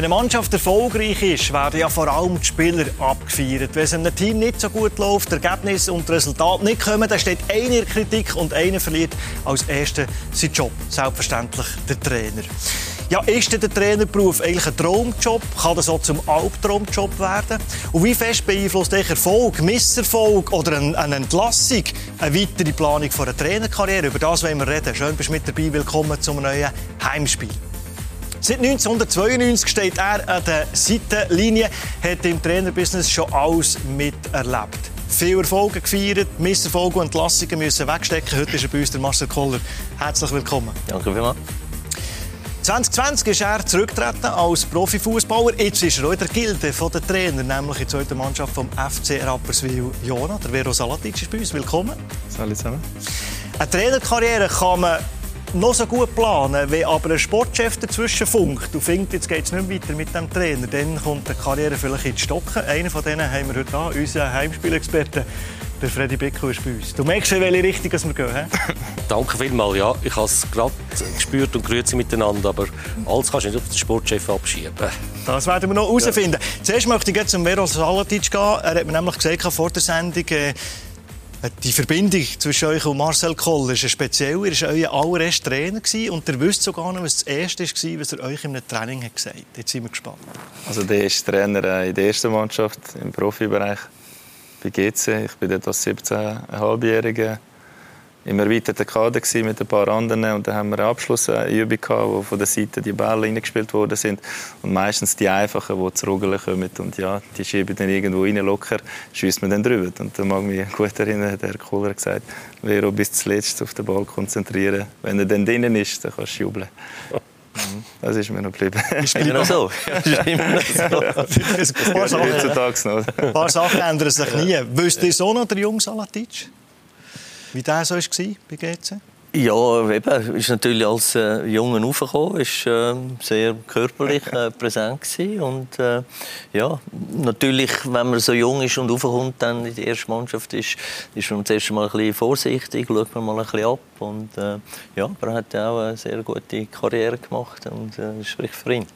Wenn eine Mannschaft erfolgreich ist, werden ja vor allem die Spieler abgefeiert. Wenn es einem Team nicht so gut läuft, Ergebnis und Resultat nicht kommen, dann steht einer in Kritik und einer verliert als Erster seinen Job. Selbstverständlich der Trainer. Ja, ist der Trainerberuf eigentlich ein Traumjob? Kann das auch zum Albtraumjob werden? Und wie fest beeinflusst euch Erfolg, Misserfolg oder eine, Entlassung eine weitere Planung einer Trainerkarriere? Über das wollen wir reden. Schön, bist du mit dabei. Willkommen zum neuen Heimspiel. Seit 1992 steht er an der Seitenlinie, hat im Trainerbusiness schon alles miterlebt. Viele Erfolge gefeiert, Misserfolge und Entlassungen müssen wegstecken. Heute ist er bei uns, der Marcel Koller. Herzlich willkommen. Danke vielmals. 2020 ist er zurückgetreten als Profifußballer. Jetzt ist er auch in der Gilde der Trainer, nämlich in der zweiten Mannschaft vom FC Rapperswil-Jona. Der Vero Salatic ist bei uns. Willkommen. Salut zusammen. Eine Trainerkarriere kann man noch so gut planen, wenn aber ein Sportchef dazwischen funkt und findet, jetzt geht es nicht weiter mit dem Trainer, dann kommt die Karriere vielleicht ins Stocken. Einen von denen haben wir heute an, unseren Heimspielexperten. Der Freddy Becko ist bei uns. Du merkst in welche Richtung wir gehen. He? Danke vielmals. Ja, ich habe es gerade gespürt und grüezi miteinander, aber alles kannst du nicht auf den Sportchef abschieben. Das werden wir noch herausfinden. Ja. Zuerst möchte ich zum Veros Salatic gehen. Er hat mir nämlich gesagt vor der Sendung, äh, die Verbindung zwischen euch und Marcel Koll ist speziell. Er war euer allererster Trainer und ihr wisst sogar noch, was das Erste war, was er euch in einem Training hat gesagt hat. Jetzt sind wir gespannt. Also der erste Trainer äh, in der ersten Mannschaft im Profibereich bei GC. Ich bin dort als 17,5-Jähriger im erweiterten Kader mit ein paar anderen und dann haben wir eine Abschlussübung gehabt, wo von der Seite die Bälle reingespielt worden sind und meistens die einfachen, die zu Rugeln kommen und ja, die schieben dann irgendwo rein locker, schießt man dann drüber und da mag mich gut erinnern, der Herr Kohler gesagt, Vero bis zuletzt auf den Ball konzentrieren, wenn er dann drinnen ist, dann kannst du jubeln. Das ist mir noch geblieben. Ist immer noch so. ist immer noch so. ein, paar Sachen, ein paar Sachen ändern sich nie. Wisst ihr so noch, der Jungs Salatic? Wie der so war bei GC? Ja, eben, ist natürlich als äh, Junge aufgekommen, ist äh, sehr körperlich äh, präsent gewesen. und äh, ja, natürlich, wenn man so jung ist und aufkommt dann in die erste Mannschaft, ist, ist man zuerst mal ein bisschen vorsichtig, schaut man mal ein bisschen ab und äh, ja, aber er hat auch eine sehr gute Karriere gemacht und äh, das spricht für ihn.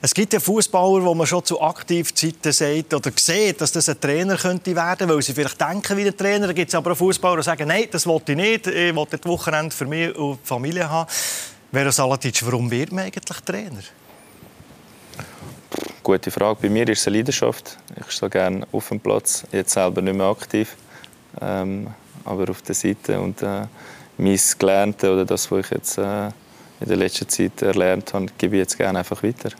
Es gibt ja Fußballer, wo man schon zu Aktivzeiten sagt oder sieht, dass das ein Trainer könnte werden, weil sie vielleicht denken wie ein Trainer. Da gibt es aber auch Fußballer, die sagen, nein, das will ich nicht. Ich will das Wochenende für mich und die Familie haben. Vera Salatic, warum wird man eigentlich Trainer? Gute Frage. Bei mir ist es eine Leidenschaft. Ich stehe gerne auf dem Platz, jetzt selber nicht mehr aktiv, ähm, aber auf der Seite. Und äh, mein Gelernte oder das, was ich jetzt äh, in der letzten Zeit erlernt habe, gebe ich jetzt gerne einfach weiter.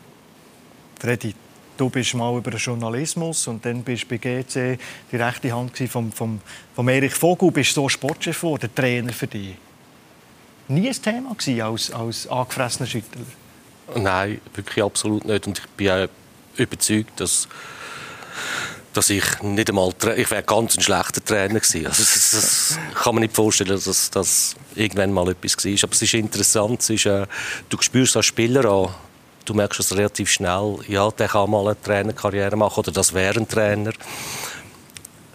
Freddy, du bist mal über den Journalismus und dann bist du bei GC die rechte Hand von, von, von Erich Vogel, bist so Sportchef geworden, Trainer für dich. Nie ein Thema gewesen als, als angefressener Schüttler? Nein, wirklich absolut nicht. Und ich bin auch überzeugt, dass dass ich nicht einmal ich wäre ganz ein schlechter Trainer gewesen. Also das, das kann man nicht vorstellen, dass das irgendwann mal etwas war. Aber es ist interessant, es ist, äh, du spürst als Spieler an, du merkst es relativ schnell, ja, der kann mal eine Trainerkarriere machen oder das wäre ein Trainer.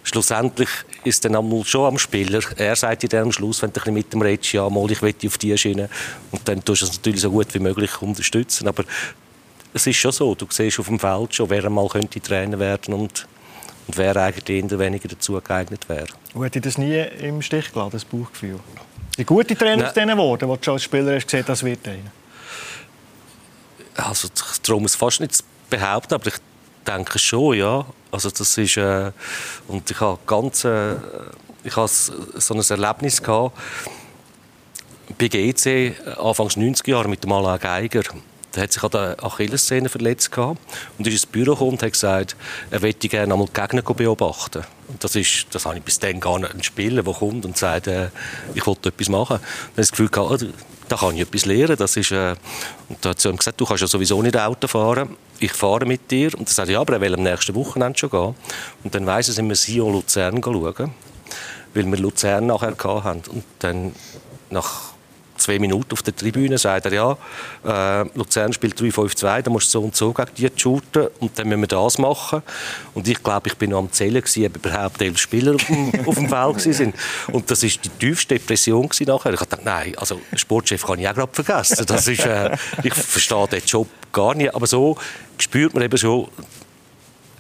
Schlussendlich ist dann einmal schon am Spieler. Er sagt dir dann am Schluss, wenn du mit dem redest, ja, mal, ich will auf die Schiene. Und dann tust du es natürlich so gut wie möglich unterstützen. Aber es ist schon so, du siehst auf dem Feld schon, wer einmal könnte Trainer werden und und wer eigentlich eher weniger dazu geeignet wäre. Und hat das nie im Stich gelassen, das Bauchgefühl? Die gute Trainer aus diesen Worten, die du als Spieler hast gesehen, das wird einer? Also ich traue es fast nicht zu behaupten, aber ich denke schon, ja. Also das ist, äh, und ich habe ganz, äh, ich habe so ein Erlebnis gehabt, bei GC Anfangs 90er Jahre mit dem Alain Geiger. Der hat sich an der Achillessehne verletzt gehabt und ist ins Büro gekommen und hat gesagt, er möchte gerne einmal die Gegner beobachten. Und das ist, das habe ich bis dann gar nicht ein Spieler, der kommt und sagt, äh, ich wollte etwas machen. Dann habe ich das Gefühl gehabt, oh, da kann ich etwas lernen. Das ist, äh, und da hat sie ihm gesagt, du kannst ja sowieso nicht Auto fahren. Ich fahre mit dir. Und er sagt, ja, aber er will am nächsten Wochenende schon gehen. Und dann weiss er, sind wir Sion Luzern schauen, weil wir Luzern nachher hatten. Und dann nach zwei Minuten auf der Tribüne, sagt er, ja, äh, Luzern spielt 3-5-2, da musst du so und so gegen die shooten und dann müssen wir das machen. Und ich glaube, ich bin noch am Zählen gewesen, ob überhaupt elf Spieler auf dem, auf dem Feld sind. Und das ist die tiefste Depression nachher. Ich dachte, nein, also Sportchef kann ich auch gerade vergessen. Das ist, äh, ich verstehe den Job gar nicht, aber so spürt man eben schon,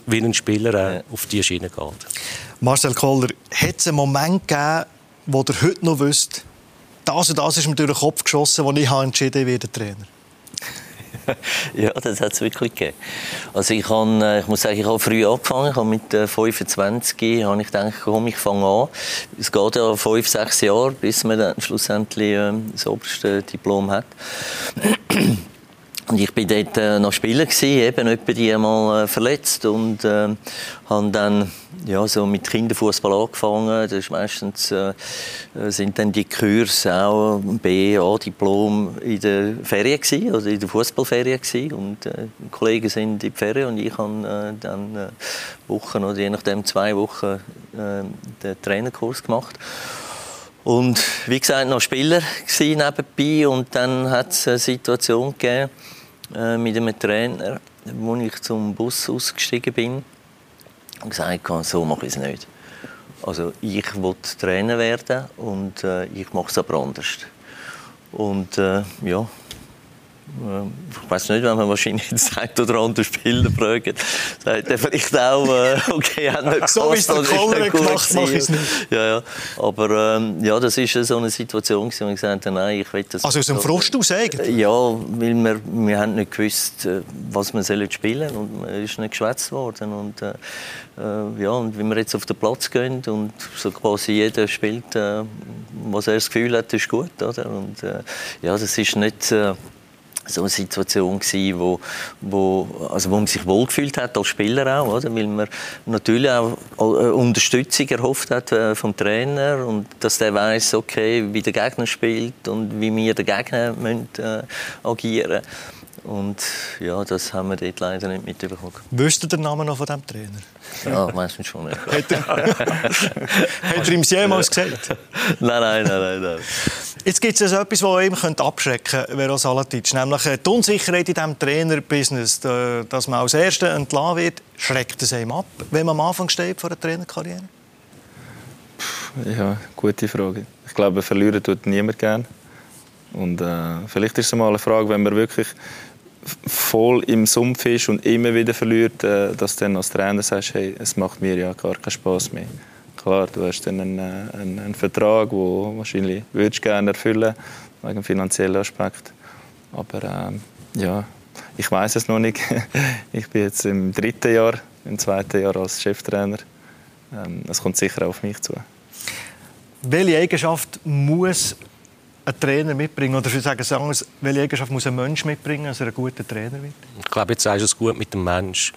wie ein Spieler äh, auf die Schiene geht. Marcel Koller, hat es einen Moment gegeben, wo ihr heute noch wisst, das und das ist mir durch den Kopf geschossen, wo ich entschieden habe, ich Trainer? ja, das hat es wirklich gegeben. Also ich, habe, äh, ich muss sagen, ich habe früh angefangen. Ich habe mit 25 äh, habe ich gedacht, komm, ich fange an. Es geht ja fünf, sechs Jahre, bis man dann schlussendlich äh, das oberste Diplom hat. Und ich bin dort äh, noch Spieler gewesen, eben etwa die einmal äh, verletzt und äh, habe dann ja so mit Kinderfußball angefangen. Das ist meistens äh, sind dann die Kurse auch B, A Diplom in der Ferien gewesen, also in der Fußballferien gewesen. und äh, Kollegen sind in die Ferien und ich habe äh, dann äh, Wochen oder je nachdem zwei Wochen äh, den Trainerkurs gemacht. Und wie gesagt, noch Spieler nebenbei und dann hat es eine Situation gegeben, äh, mit einem Trainer, wo ich zum Bus ausgestiegen bin und gesagt habe, so mache ich es nicht. Also ich will Trainer werden und äh, ich mache es aber anders. Und äh, ja, ich weiß nicht, wenn man wahrscheinlich jetzt ein oder andere Spieler fragt, sagt er vielleicht auch, äh, okay, hat nicht So wie es der Koller gemacht, mache ich es nicht. Ja, ja. Aber ähm, ja, das war so eine Situation, wo ich gesagt habe, nein, ich will das... Also aus dem Frust aus eigentlich? Ja, weil wir, wir haben nicht gewusst, äh, was wir sollen spielen und man ist nicht geschwätzt worden. Und, äh, äh, ja, und wenn wir jetzt auf den Platz gehen und so quasi jeder spielt, äh, was er das Gefühl hat, ist gut, oder? Und äh, ja, das ist nicht... So eine Situation gewesen, wo, wo, also wo man sich wohlgefühlt hat als Spieler auch, oder? weil man natürlich auch äh, Unterstützung erhofft hat äh, vom Trainer und dass der weiß, okay, wie der Gegner spielt und wie wir den Gegner müssen, äh, agieren und ja, das haben wir dort leider nicht mitbekommen. Wüsst ihr den Namen noch von diesem Trainer? Ja, meistens schon nicht. hat, er, hat er ihm jemals gesagt? nein, nein, nein, nein. nein. Jetzt gibt es also etwas, das ihm abschrecken könnte, Vero Salatic. Nämlich äh, die Unsicherheit in diesem Trainerbusiness. Dass man als Erster entlassen wird, schreckt es ihm ab, wenn man am Anfang steht von einer Trainerkarriere? Ja, gute Frage. Ich glaube, verlieren tut niemand gerne. Und äh, vielleicht ist es mal eine Frage, wenn man wirklich voll im Sumpf ist und immer wieder verliert, äh, dass du dann als Trainer sagst, hey, es macht mir ja gar keinen Spaß mehr. Klar, du hast dann einen, äh, einen, einen Vertrag, den wahrscheinlich würdest gerne erfüllen wegen dem finanziellen Aspekt. Aber äh, ja, ich weiß es noch nicht. ich bin jetzt im dritten Jahr, im zweiten Jahr als Cheftrainer. Ähm, es kommt sicher auf mich zu. Welche Eigenschaft muss ein Trainer mitbringen? Oder ich sage es anders, welche Eigenschaft muss ein Mensch mitbringen, dass er ein guter Trainer wird? Ich glaube, jetzt sagst du es gut mit dem Mensch.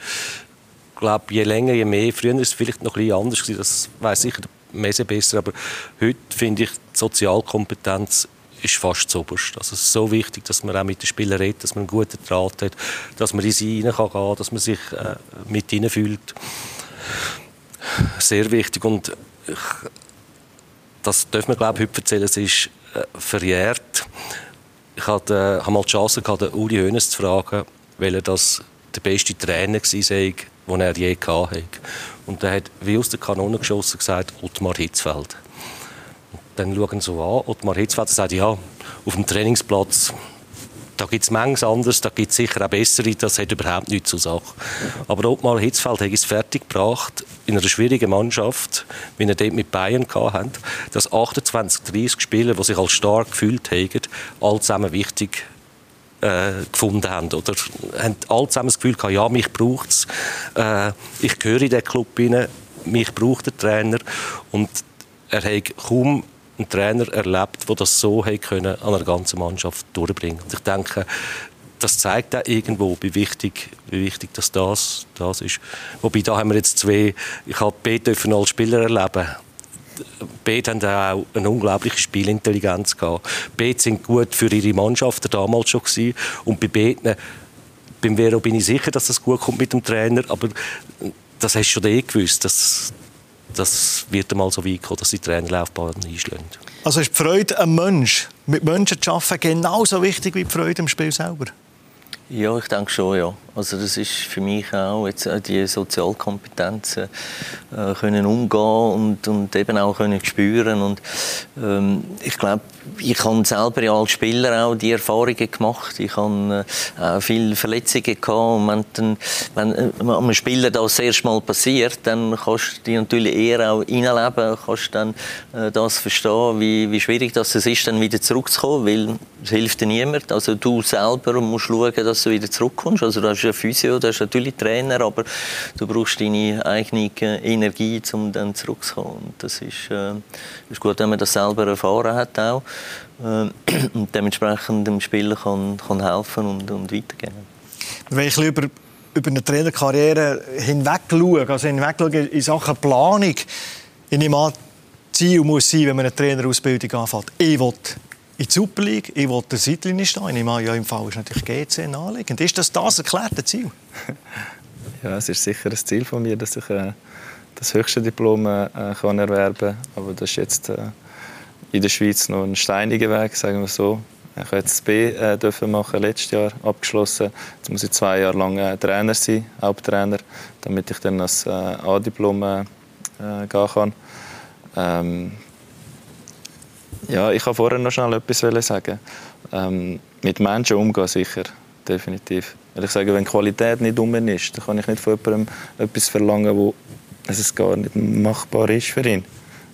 Ich glaube, je länger, je mehr. Früher war es vielleicht noch bisschen anders. Das weiß sicher besser. Aber heute finde ich, die Sozialkompetenz ist fast das Oberste. Also es ist so wichtig, dass man auch mit den Spielern redet, dass man einen guten Draht hat, dass man in sie hinein kann dass man sich äh, mit ihnen fühlt. Sehr wichtig. Und ich, das dürfen wir, glaube ich, heute erzählen. Es ist verjährt. Ich hatte, äh, mal die Chance gehabt, Uli Hoeneß zu fragen, weil er das der beste Trainer war, den er je hatte. Und er hat wie aus der Kanone geschossen gesagt, Ottmar Hitzfeld. Und dann schauen sie so an, Ottmar Hitzfeld sagt, ja, auf dem Trainingsplatz da gibt es manches anderes, da gibt es sicher auch bessere, das hat überhaupt nichts zur Sache. Aber Ottmar Hitzfeld hat es fertiggebracht, in einer schwierigen Mannschaft, wie er dort mit Bayern hatte, dass 28, 30 Spieler, die sich als stark gefühlt haben, alle zusammen wichtig äh, gefunden haben. Oder haben alle zusammen das Gefühl gehabt, ja, mich braucht es, äh, ich gehöre in diesen Club rein, mich braucht der Trainer. Und er hat kaum einen Trainer erlebt, der das so können, an einer ganzen Mannschaft durchbringen Und ich denke, das zeigt auch irgendwo, wie wichtig, wie wichtig das, das, das ist. Wobei, da haben wir jetzt zwei, ich habe B als Spieler erleben. B haben auch eine unglaubliche Spielintelligenz gehabt. B sind gut für ihre Mannschaft damals schon gewesen. Und bei B, beim Vero bin ich sicher, dass das gut kommt mit dem Trainer, aber das hast du schon eh gewusst. Das, das wird einmal so weit kommen, dass die Trainerlaufbahn einschlagen. Also ist die Freude am Mensch, mit Menschen zu arbeiten, genauso wichtig wie die Freude am Spiel selber? Ja, ich denke schon, ja. Also das ist für mich auch jetzt die Sozialkompetenzen äh, können umgehen und, und eben auch können spüren und ähm, ich glaube, ich habe selber ja als Spieler auch die Erfahrungen gemacht. Ich habe äh, viele Verletzungen gehabt und wenn, dann, wenn äh, einem Spieler das, erste Mal passiert, dann kannst du dich natürlich eher auch reinleben, kannst dann äh, das verstehen, wie, wie schwierig das ist, dann wieder zurückzukommen, weil es hilft dir niemand. Also du selber musst schauen, dass du wieder zurückkommst. Also du hast ja Physio, du hast natürlich Trainer, aber du brauchst deine eigene Energie, um dann zurückzukommen. Und das ist, äh, ist gut, wenn man das selber erfahren hat auch äh, und dementsprechend dem Spieler kann, kann helfen und, und weitergeben. Wenn ich über, über eine Trainerkarriere hinweg schaue, also hinweg schaue in Sachen Planung, ich nehme an, Ziel muss sein, wenn man eine Trainerausbildung anfängt, ich will in die Super League, ich will der Seitlinie stehen. Ich meine, ja, im Fall ist natürlich GC naheliegend. Ist das das erklärte Ziel? ja, es ist sicher ein Ziel von mir, dass ich äh, das höchste Diplom äh, kann erwerben kann. Aber das ist jetzt äh, in der Schweiz noch ein steiniger Weg, sagen wir so. Ich jetzt das B äh, dürfen machen, letztes Jahr abgeschlossen. Jetzt muss ich zwei Jahre lang äh, Trainer sein, Haupttrainer, damit ich dann das äh, A-Diplom äh, äh, gehen kann. Ähm, ja, ich kann vorher noch schnell etwas sagen. Ähm, mit Menschen umgehen sicher, definitiv. Weil ich sage, wenn Qualität nicht um ist, dann kann ich nicht von jemandem etwas verlangen, wo es gar nicht machbar ist für ihn.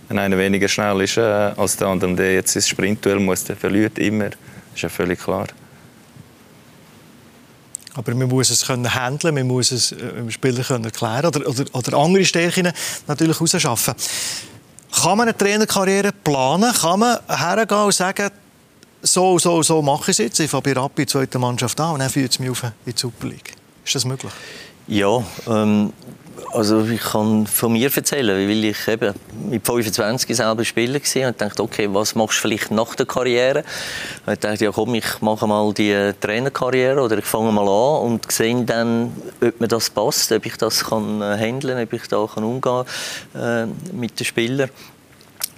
Wenn einer weniger schnell ist äh, als der andere, der jetzt ins Sprintduell muss, der verliert immer. Das ist ja völlig klar. Aber man muss es können handeln, man muss es äh, dem Spieler können erklären oder, oder, oder andere Stärken natürlich herausschaffen. Kann man eine Trainerkarriere planen? Kann man hergehen und sagen, so, so, so mache ich es jetzt. Ich fange bei Rappi zweite Mannschaft an und dann führt es mich auf in die Super League. Ist das möglich? Ja, ähm, also ich kann von mir erzählen, weil ich eben mit 25 selber Spieler war und dachte, okay, was machst du vielleicht nach der Karriere? Ich dachte, ja komm, ich mache mal die Trainerkarriere oder ich fange mal an und sehe dann, ob mir das passt, ob ich das kann äh, handeln, ob ich da kann umgehen äh, mit den Spielern.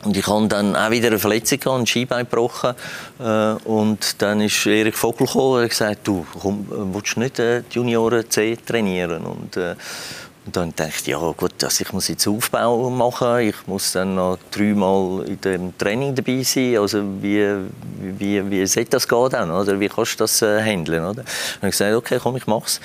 Und ich hatte dann auch wieder eine Verletzung, gehabt, ein Skibein gebrochen. Äh, und dann ist Erik Vogel gekommen und hat gesagt, du, komm, willst du nicht äh, die Junioren C trainieren? Und, äh, und dann dachte ich, ja gut, also ich muss jetzt Aufbau machen, ich muss dann noch dreimal in dem Training dabei sein, also wie, wie, wie soll das gehen dann, oder? Wie kannst du das äh, handeln, oder? Dann habe ich gesagt, okay, komm, ich mach's.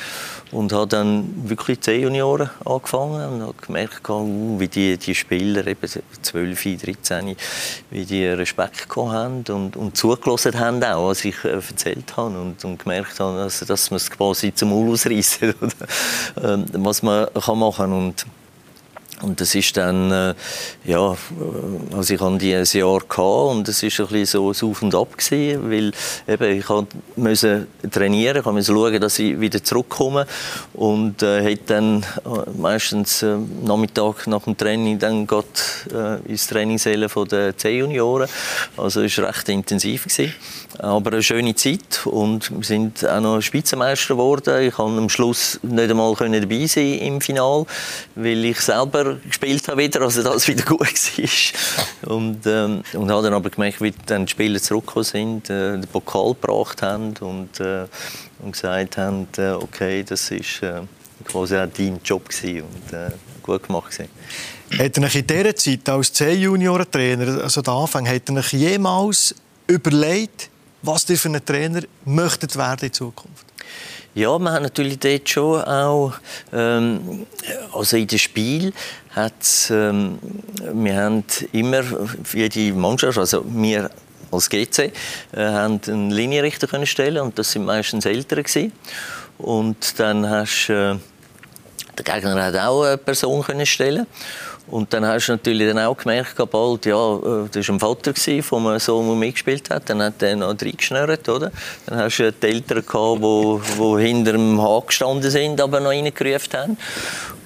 Und habe dann wirklich C-Junioren angefangen und habe gemerkt, uh, wie die, die Spieler, eben 12, 13, wie die Respekt haben und, und zugelassen haben auch, was ich äh, erzählt habe. Und, und gemerkt habe, also, dass man es quasi zum Maul ausreißen, ähm, was man kann machen und und das ist dann, äh, ja, äh, also ich hatte dieses Jahr gehabt und es ist ein bisschen so ein Auf und Ab gewesen, weil eben ich musste trainieren, ich musste schauen, dass ich wieder zurückkomme und äh, hat dann äh, meistens äh, Nachmittag nach dem Training dann geht, äh, ins Trainingssäle von der C-Junioren, also es war recht intensiv gewesen. aber eine schöne Zeit und wir sind auch noch Spitzenmeister geworden. Ich konnte am Schluss nicht einmal dabei sein im Final, weil ich selber gespielt habe wieder, also das wieder gut war. Und, ähm, und habe dann aber gemerkt, wie dann die Spieler zurückgekommen sind, äh, den Pokal gebracht haben und, äh, und gesagt haben, äh, okay, das ist äh, quasi auch dein Job gewesen und äh, gut gemacht gewesen. Hat er in dieser Zeit als C-Junioren-Trainer, also der Anfang, hat er jemals überlegt, was ihr für einen Trainer möchtet werden in Zukunft? Ja, wir haben natürlich dort schon auch, ähm, also in dem Spiel hat ähm, wir haben immer jede Mannschaft, also wir als GC, äh, haben einen Linienrichter können stellen und das sind meistens Ältere gewesen. Und dann hast äh, der Gegner hat auch eine Person können stellen und dann hast du natürlich dann auch gemerkt, bald, ja, äh, das war ein Vater von einem Sohn, der mitgespielt hat. Dann hat er noch reingeschnürt, oder? Dann hast du die Eltern gehabt, die, die hinter dem Haken gestanden sind, aber noch reingerufen haben.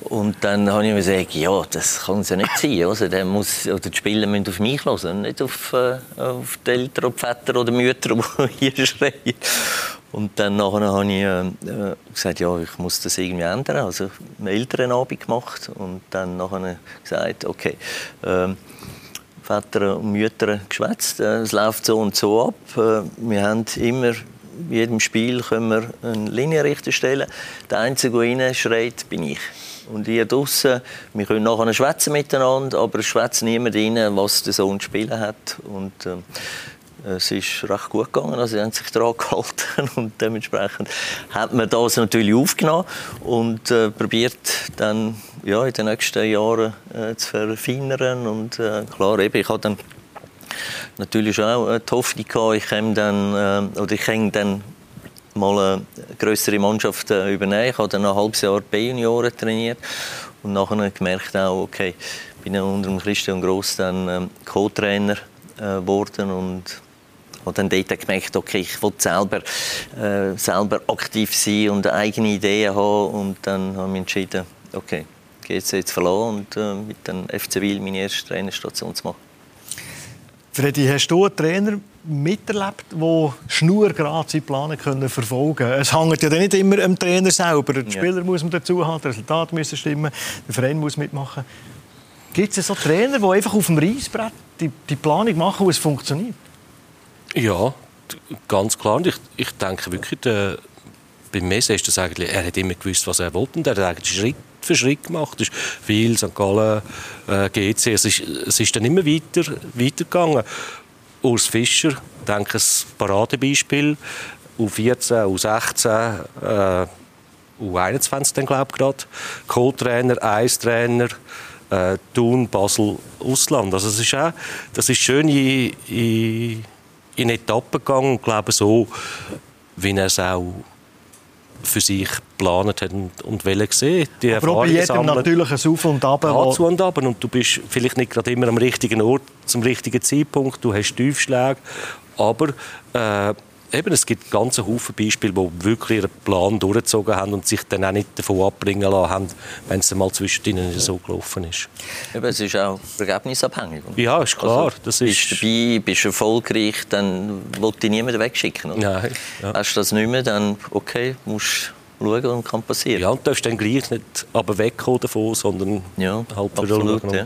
Und dann habe ich mir gesagt, ja, das kann es ja nicht sein. Also, der muss, oder die Spieler müssen auf mich hören, nicht auf, äh, auf die Eltern, die Väter oder Mütter, die hier schreien. Und dann nachher habe ich äh, gesagt, ja, ich muss das irgendwie ändern. Also einen Elternabend gemacht und dann nachher gesagt, okay, äh, Väter und Mütter geschwätzt, äh, es läuft so und so ab. Äh, wir haben immer in jedem Spiel können wir einen Linienrichter stellen. Der Einzige, der reinschreit, bin ich. Und ihr draußen, wir können nachher schwätzen miteinander, aber es schwätzt niemand rein, was der Sohn zu spielen hat. Und, äh, es ist recht gut gegangen, also sie haben sich daran gehalten und dementsprechend hat man das natürlich aufgenommen und äh, probiert dann ja, in den nächsten Jahren äh, zu verfeinern. Und äh, klar, eben, ich habe dann natürlich auch äh, die Hoffnung gehabt, ich kann dann, äh, oder ich dann mal eine größere Mannschaft äh, übernehmen. Ich habe dann ein halbes Jahr B-Junioren trainiert und nachher gemerkt auch, okay, bin dann unter dem Christian Gross dann ähm, Co-Trainer äh, geworden und habe dann dort gemerkt, okay, ich will selber, äh, selber aktiv sein und eigene Ideen haben und dann habe ich entschieden, okay, geht's jetzt verloren und äh, mit dem FC Wil meine erste Trainerstation zu machen. Freddy, hast du einen Trainer miterlebt, der schnurgerade seinen Plan können verfolgen können? Es hängt ja nicht immer am Trainer selber. Der Spieler ja. muss man dazu haben, das Resultat muss stimmen, der Verein muss mitmachen. Gibt es so Trainer, die einfach auf dem Reisbrett die, die Planung machen und es funktioniert? Ja, ganz klar. Ich, ich denke wirklich, der, bei Messi ist das eigentlich, er hat immer gewusst, was er wollte und er hat eigentlich Schritt für Schritt gemacht. Es ist viel, St. Gallen, äh, GC, es ist, es ist dann immer weiter, weitergegangen. Urs Fischer, denke ich, ein Paradebeispiel. U14, U16, äh, U21 dann glaube ich gerade. Co-Trainer, Eistrainer, äh, Thun, Basel, Ausland. Also es ist auch, das ist schön in, in, in Etappen gegangen und glaube so, wie er es auch für sich geplant hat und, und wollen sehen. Die Aber bei jedem natürlich ein Auf und Ab. Dazu und Ab. Und du bist vielleicht nicht gerade immer am richtigen Ort zum richtigen Zeitpunkt. Du hast Tiefschläge. Aber äh, eben, es gibt ganze Haufen Beispiele, die wirklich ihren Plan durchgezogen haben und sich dann auch nicht davon abbringen lassen haben, wenn es mal zwischen ihnen so gelaufen ist. Eben, es ist auch ergebnisabhängig. Ja, ist klar. Also, das ist... Bist dabei, bist erfolgreich, dann will dich niemand wegschicken. Oder? Nein. Ja. Hast du das nicht mehr, dann okay, musst schauen, was kann passieren. Ja, und du darfst dann gleich nicht aber wegkommen davon, sondern ja, halt wieder schauen. Ja.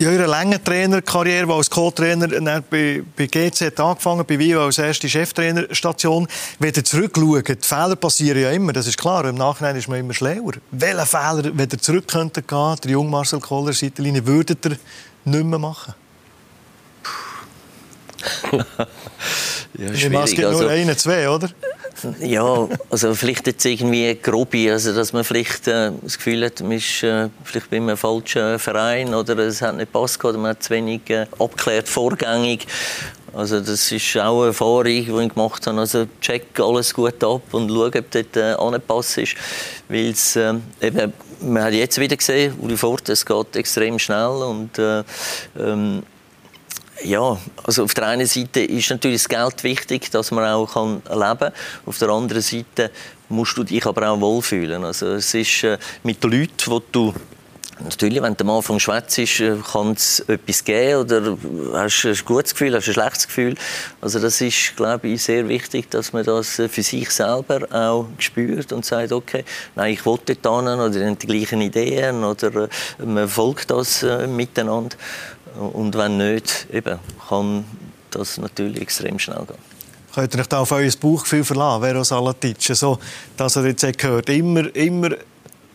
Ja, Ihre lange Trainerkarriere, die als Co-Trainer bei, bei hat angefangen, bei Viva als erste Cheftrainerstation. Wenn ihr zurückschaut, Fehler passieren ja immer, das ist klar. Im Nachhinein ist man immer schlauer. Welche Fehler, wenn ihr zurück könntet gehen, der junge Marcel Kohler, Seitenlinie, würdet ihr nicht mehr machen? Ja, schwierig. Es gibt nur also, einen, zwei, oder? Ja, also vielleicht jetzt irgendwie grobe, also dass man vielleicht äh, das Gefühl hat, man ist äh, vielleicht bei einem falschen Verein oder es hat nicht passt oder man hat zu wenig äh, abgeklärt vorgängig. Also das ist auch eine Erfahrung, die ich gemacht habe. Also check alles gut ab und schau, ob dort äh, angepasst ist. Weil es äh, eben, man hat jetzt wieder gesehen, Uli Fort, es geht extrem schnell und äh, ähm, ja, also auf der einen Seite ist natürlich das Geld wichtig, dass man auch kann leben kann. Auf der anderen Seite musst du dich aber auch wohlfühlen. Also es ist äh, mit den Leuten, die du Natürlich, wenn du am Anfang schwätzt, äh, kann es etwas geben oder hast du ein gutes Gefühl, hast du ein schlechtes Gefühl. Also das ist, glaube ich, sehr wichtig, dass man das äh, für sich selber auch spürt und sagt, okay, nein, ich will dort hin oder die gleichen Ideen oder man folgt das miteinander. Und wenn nicht, eben, kann das natürlich extrem schnell gehen. Könnt ihr euch da auf euer Bauchgefühl verlassen, Vero Salatic? So, dass ihr jetzt gehört, immer, immer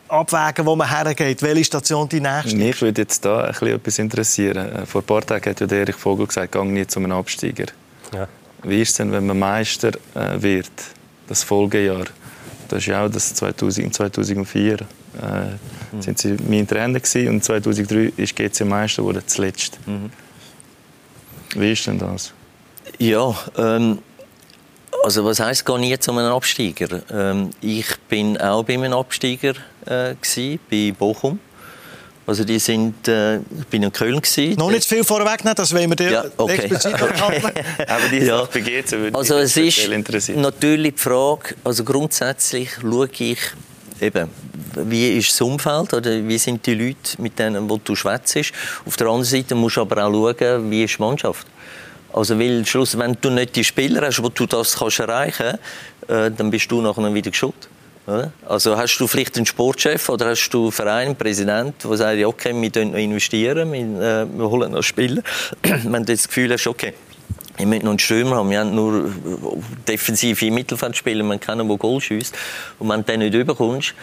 abwägen, wo man hergeht, welche Station die nächste Mich würde jetzt da ein etwas interessieren. Äh, vor ein paar Tagen hat ja Erich Vogel gesagt, gang nie zu einem Absteiger. Ja. Wie ist es denn, wenn man Meister äh, wird, das Folgejahr? Das ist ja auch das 2000, 2004 äh, mhm. sind sie mein Trainer gewesen, und 2003 ist GC Meister geworden, zuletzt. Mhm. Wie ist denn das? Ja, ähm, also was heisst, gar nie zu einem Absteiger? Ähm, ich bin auch bei einem Absteiger äh, gewesen, bei Bochum. Also die sind, äh, ich bin in Köln gewesen. Noch nicht viel vorweg, nicht, das wollen wir dir ja, okay. explizit okay. Aber die ja. würde also es ist natürlich die Frage, also grundsätzlich schaue ich eben, wie ist das Umfeld oder wie sind die Leute, mit denen wo du schwätzt. Auf der anderen Seite musst du aber auch schauen, wie ist die Mannschaft. Also weil Schluss, wenn du nicht die Spieler hast, wo du das kannst erreichen, äh, dann bist du nachher wieder schuld. Also hast du vielleicht einen Sportchef oder hast du einen Verein, einen Präsident, der sagt, okay, wir investieren, wir, äh, wir holen noch Spieler. wenn du das Gefühl hast, okay, ich möchte noch einen Stürmer haben. Wir haben nur defensive Mittelfeldspieler, man kennen, der Goal schießt. Und wenn du den nicht überkommst,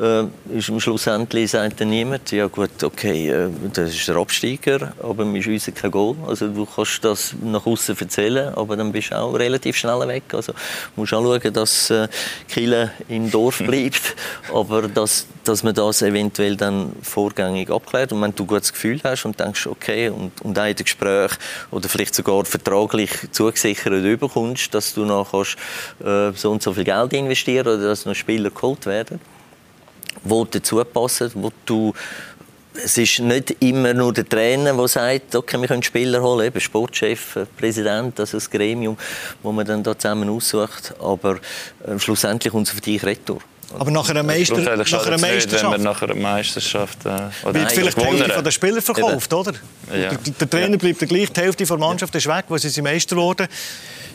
äh, ist am Schluss endlich sagt dann niemand, ja gut, okay, äh, das ist der Absteiger, aber wir schiessen kein Goal. Also du kannst das nach außen erzählen, aber dann bist du auch relativ schnell weg. Also du musst auch schauen, dass äh, Kille im Dorf bleibt, aber dass, dass man das eventuell dann vorgängig abklärt. Und wenn du ein gutes Gefühl hast und denkst, okay, und, und auch in den Gesprächen oder vielleicht sogar vertraglich zugesichert überkommst, dass du noch kannst, äh, so und so viel Geld investieren oder dass noch Spieler geholt werden, die dazu passen, wo du es ist nicht immer nur der Trainer, der sagt, okay, wir können Spieler holen, eben Sportchef, Präsident, also das Gremium, wo man dann da zusammen aussucht. Aber äh, schlussendlich kommt es für dich retour. Aber nach einer, Meister, nach einer Meisterschaft. Nicht, wenn man nach einer Meisterschaft. Äh, oder wird vielleicht die Hälfte der Spieler verkauft, oder? Ja. Der, der, Trainer bleibt der gleich, die Hälfte der Mannschaft ist weg, wo sie Meister wurden.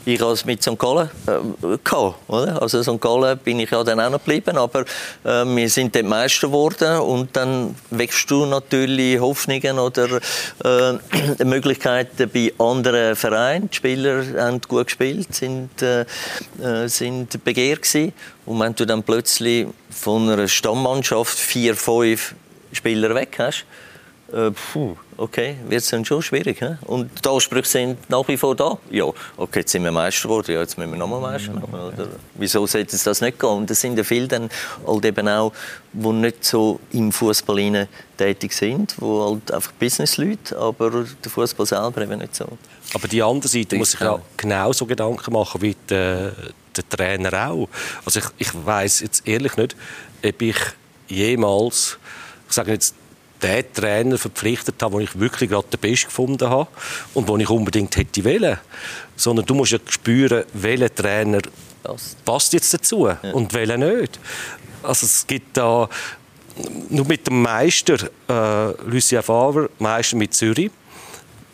Ich es mit St. Gallen äh, gehabt, oder? Also St. Gallen bin ich ja dann auch noch geblieben, aber äh, wir sind dort Meister geworden und dann wächst du natürlich Hoffnungen oder äh, Möglichkeiten bei anderen Vereinen. Die Spieler haben gut gespielt, sind, äh, äh sind begehrt gewesen. Und wenn du dann plötzlich von einer Stammmannschaft vier, fünf Spieler weg hast, äh, puh, okay, wird es dann schon schwierig. He? Und die Ansprüche sind nach wie vor da. Ja, okay, jetzt sind wir Meister geworden, ja, jetzt müssen wir nochmal Meister machen. Oder? Wieso sollte es das nicht gehen? Und das sind ja viele dann halt eben auch, die nicht so im Fußball tätig sind, die halt einfach Businessleute, aber der Fußball selber eben nicht so. Aber die andere Seite muss sich ja genauso Gedanken machen wie der, der Trainer auch. Also ich, ich weiß jetzt ehrlich nicht, ob ich jemals, ich sage jetzt den Trainer verpflichtet habe, den ich wirklich gerade den Besten gefunden habe und den ich unbedingt hätte wollen. Sondern du musst ja spüren, welcher Trainer passt jetzt dazu ja. und welcher nicht. Also es gibt da nur mit dem Meister, äh, Lucien Favre, Meister mit Zürich,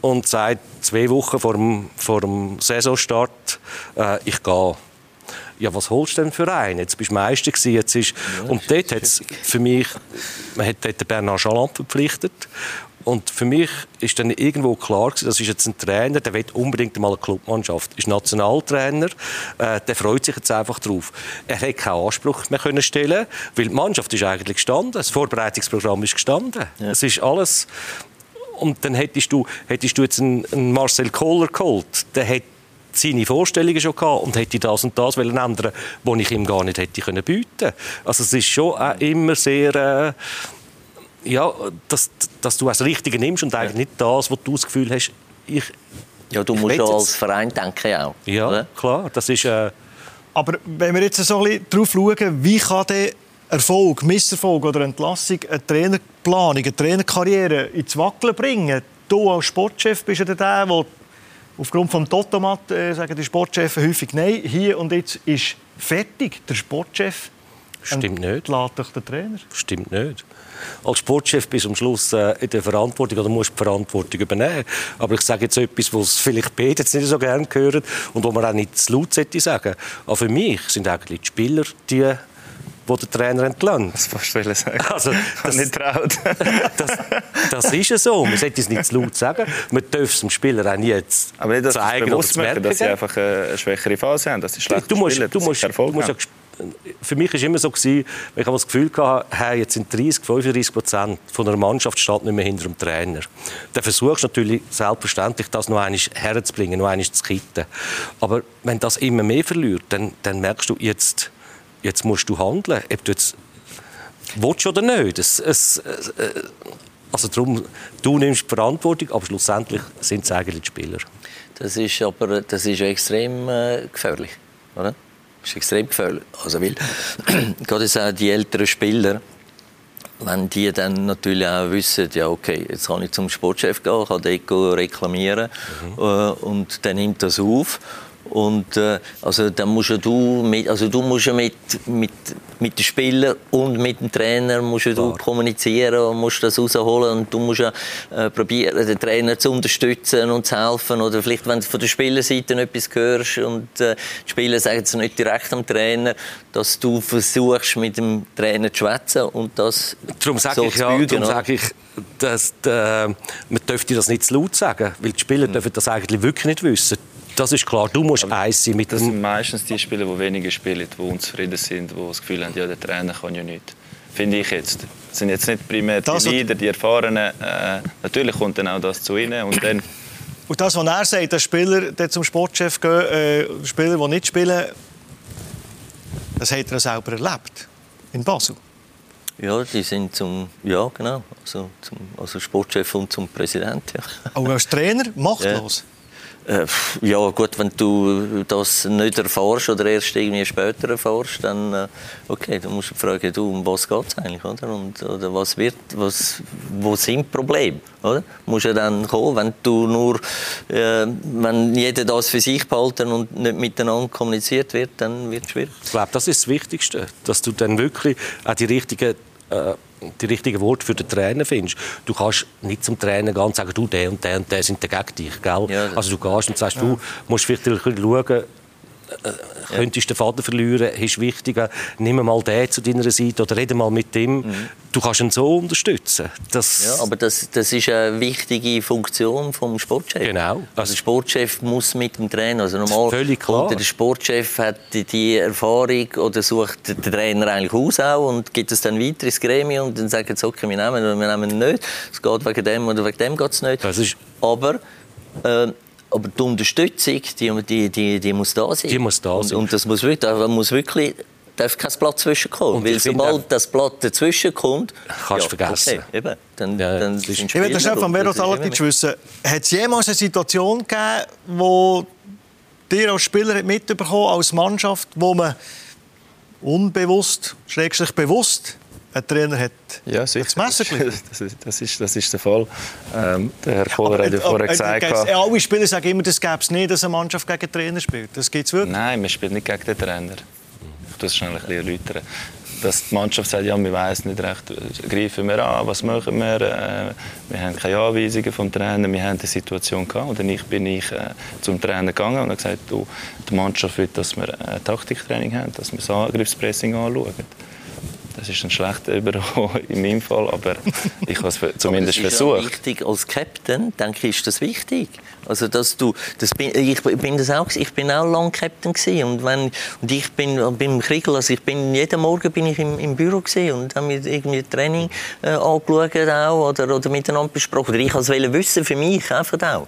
und sagt zwei Wochen vor dem, vor dem Saisonstart, äh, ich gehe ja, was holst du denn für einen? Jetzt bist du Meister gewesen, jetzt ist... Ja, und dort hat es für mich, man hat dort Bernard Chaland verpflichtet und für mich ist dann irgendwo klar gewesen, das ist jetzt ein Trainer, der will unbedingt mal eine Clubmannschaft. Ist Nationaltrainer, äh, der freut sich jetzt einfach drauf. Er hat keinen Anspruch mehr können stellen, weil die Mannschaft ist eigentlich gestanden, das Vorbereitungsprogramm ist gestanden. Ja. Es ist alles und dann hättest du, hättest du jetzt einen, einen Marcel Kohler geholt, der hat seine Vorstellungen schon gehabt und hätte das und das ändern was ich ihm gar nicht hätte können bieten Also es ist schon auch immer sehr... Äh, ja, dass, dass du das Richtige nimmst und eigentlich nicht das, was du das Gefühl hast, ich... Ja, du musst ja als Verein denken auch. Ja, oder? klar, das ist... Äh, aber wenn wir jetzt so ein bisschen darauf schauen, wie kann der Erfolg, Misserfolg oder Entlassung eine Trainerplanung, eine Trainerkarriere ins Wackeln bringen? Du als Sportchef bist ja der, der Aufgrund des Totomat äh, sagen die Sportchefs häufig Nein. Hier und jetzt ist fertig. Der Sportchef Stimmt nicht. Lädt doch den Trainer. Stimmt nicht. Als Sportchef bist du am Schluss äh, in der Verantwortung oder musst die Verantwortung übernehmen. Aber ich sage jetzt etwas, was vielleicht beide jetzt nicht so gerne hören und wo man auch nicht zu laut sagen sollte. Aber für mich sind eigentlich die Spieler die wo der Trainer entlang. Das fast ich sagen. Also, das, nicht traut. das, das ist ja so. Man sollte es nicht zu laut sagen. Man darf es dem Spieler auch nie Aber nicht, dass zeigen oder zu merken, dass sie einfach eine schwächere Phase haben, dass sie schlecht du musst, du musst, du musst ja, für mich war es immer so, gewesen, wenn ich das Gefühl hatte, hey, jetzt sind 30, 35 Prozent von einer Mannschaft steht nicht mehr hinter dem Trainer. Dann versuchst du natürlich selbstverständlich, das noch einmal herzubringen, noch einmal zu kitten. Aber wenn das immer mehr verliert, dann, dann merkst du, jetzt, jetzt musst du handeln. Ob du jetzt willst oder nicht. Es, es, äh, also darum, du nimmst die Verantwortung, aber schlussendlich sind es eigentlich die Spieler. Das ist aber das ist extrem äh, gefährlich, oder? Das ist extrem gefährlich. Also weil, gerade auch die älteren Spieler, wenn die dann natürlich auch wissen, ja okay, jetzt kann ich zum Sportchef gehen, kann Deko reklamieren mhm. äh, und dann nimmt das auf Und äh, also dann musst du mit, also du musst ja mit, mit, mit den Spielern und mit dem Trainer musst du kommunizieren und musst das rausholen und du musst ja äh, probieren, den Trainer zu unterstützen und zu helfen oder vielleicht, wenn du von der Spielerseite etwas hörst und äh, die Spieler sagen es nicht direkt am Trainer, dass du versuchst mit dem Trainer zu schwätzen und das darum sage so ich, ja, bügen, darum sage ich, dass der, man dürfte das nicht zu laut sagen, weil die Spieler mhm. dürfen das eigentlich wirklich nicht wissen. Das ist klar, du musst Aber eins sein mit Das sind meistens die Spieler, die weniger spielen, die unzufrieden sind, die das Gefühl haben, ja, der Trainer kann ja nichts. Finde ich jetzt. Das sind jetzt nicht primär die das Leader, die Erfahrenen. Äh, natürlich kommt dann auch das zu ihnen und dann und das, was er sagt, dass Spieler die zum Sportchef gehen, äh, Spieler, die nicht spielen, das hat er selber erlebt in Basel. Ja, die sind zum, ja genau, also, zum, also Sportchef und zum Präsident. Ja. Auch als Trainer machtlos? Ja. Äh, ja gut, wenn du das nicht erfährst oder erst irgendwie später erfährst, dann äh, okay, dann musst du fragen, du, um was geht es eigentlich, oder? Und, oder was wird, was, wo sind die Probleme, oder? Musst ja dann kommen, wenn du nur, äh, wenn jeder das für sich behalten und nicht miteinander kommuniziert wird, dann wird es schwierig. Ich glaube, das ist das Wichtigste, dass du dann wirklich auch die richtigen äh, die richtigen Worte für den Trainer findest. Du kannst nicht zum Trainer gehen und sagen, du, der und der und der sind gegen dich. Gell? Ja, also du gehst und sagst, ja. du musst vielleicht ein bisschen schauen, äh, könntest den Vater verlieren, ist wichtiger, nimm mal den zu deiner Seite oder rede mal mit ihm. Mhm. Du kannst ihn so unterstützen. Das ja, aber das, das ist eine wichtige Funktion vom Sportchef. Genau. Also der Sportchef muss mit dem Trainer, also normal völlig klar. der Sportchef hat die Erfahrung oder sucht den Trainer eigentlich aus auch und gibt es dann weiter ins Gremium und dann sagen sie, okay, wir nehmen oder wir nehmen ihn nicht. Es geht wegen dem oder wegen dem geht es nicht. Das ist aber äh, aber die Unterstützung, die, die, die, die muss da sein. Die muss da sein. Und, und das muss wirklich, da muss wirklich darf kein Blatt dazwischenkommen. Weil sobald das Blatt dazwischen kommt, kannst du ja, vergessen. Okay, eben, dann, ja, dann ich will schnell von Vero Salatic wissen, hat es jemals eine Situation gegeben, wo dir als Spieler mitbekommen als Mannschaft, wo man unbewusst, schrägstrich bewusst ein Trainer hat ja, sicher. das Messer das ist, das, ist, das ist der Fall. Ähm, der Herr Kohler hat ja vorher gesagt... Äh, alle Spieler sagen immer, das gäbe es nicht, dass eine Mannschaft gegen den Trainer spielt. Das gibt es wirklich? Nein, man spielt nicht gegen den Trainer. Ich es schnell ein bisschen erläutern. Dass die Mannschaft sagt, ja, wir wissen nicht recht, greifen wir an, was machen wir, äh, wir haben keine Anweisungen vom Trainer, wir haben eine Situation gehabt und dann bin ich äh, zum Trainer gegangen und habe gesagt, du, die Mannschaft will, dass wir ein Taktiktraining haben, dass wir das Angriffspressing anschauen. Das ist ein schlechter Übergang in meinem Fall, aber ich habe es zumindest aber versucht. Ja wichtig als Captain, denke ich, ist das wichtig. Also dass du, das bin, ich bin das auch, ich bin auch lang Captain gewesen. und wenn und ich bin beim Kriegel, also ich bin jeden Morgen bin ich im, im Büro gewesen und habe mir irgendwie Training äh, angeschaut auch oder oder miteinander besprochen. Oder ich wollte wissen für mich einfach auch.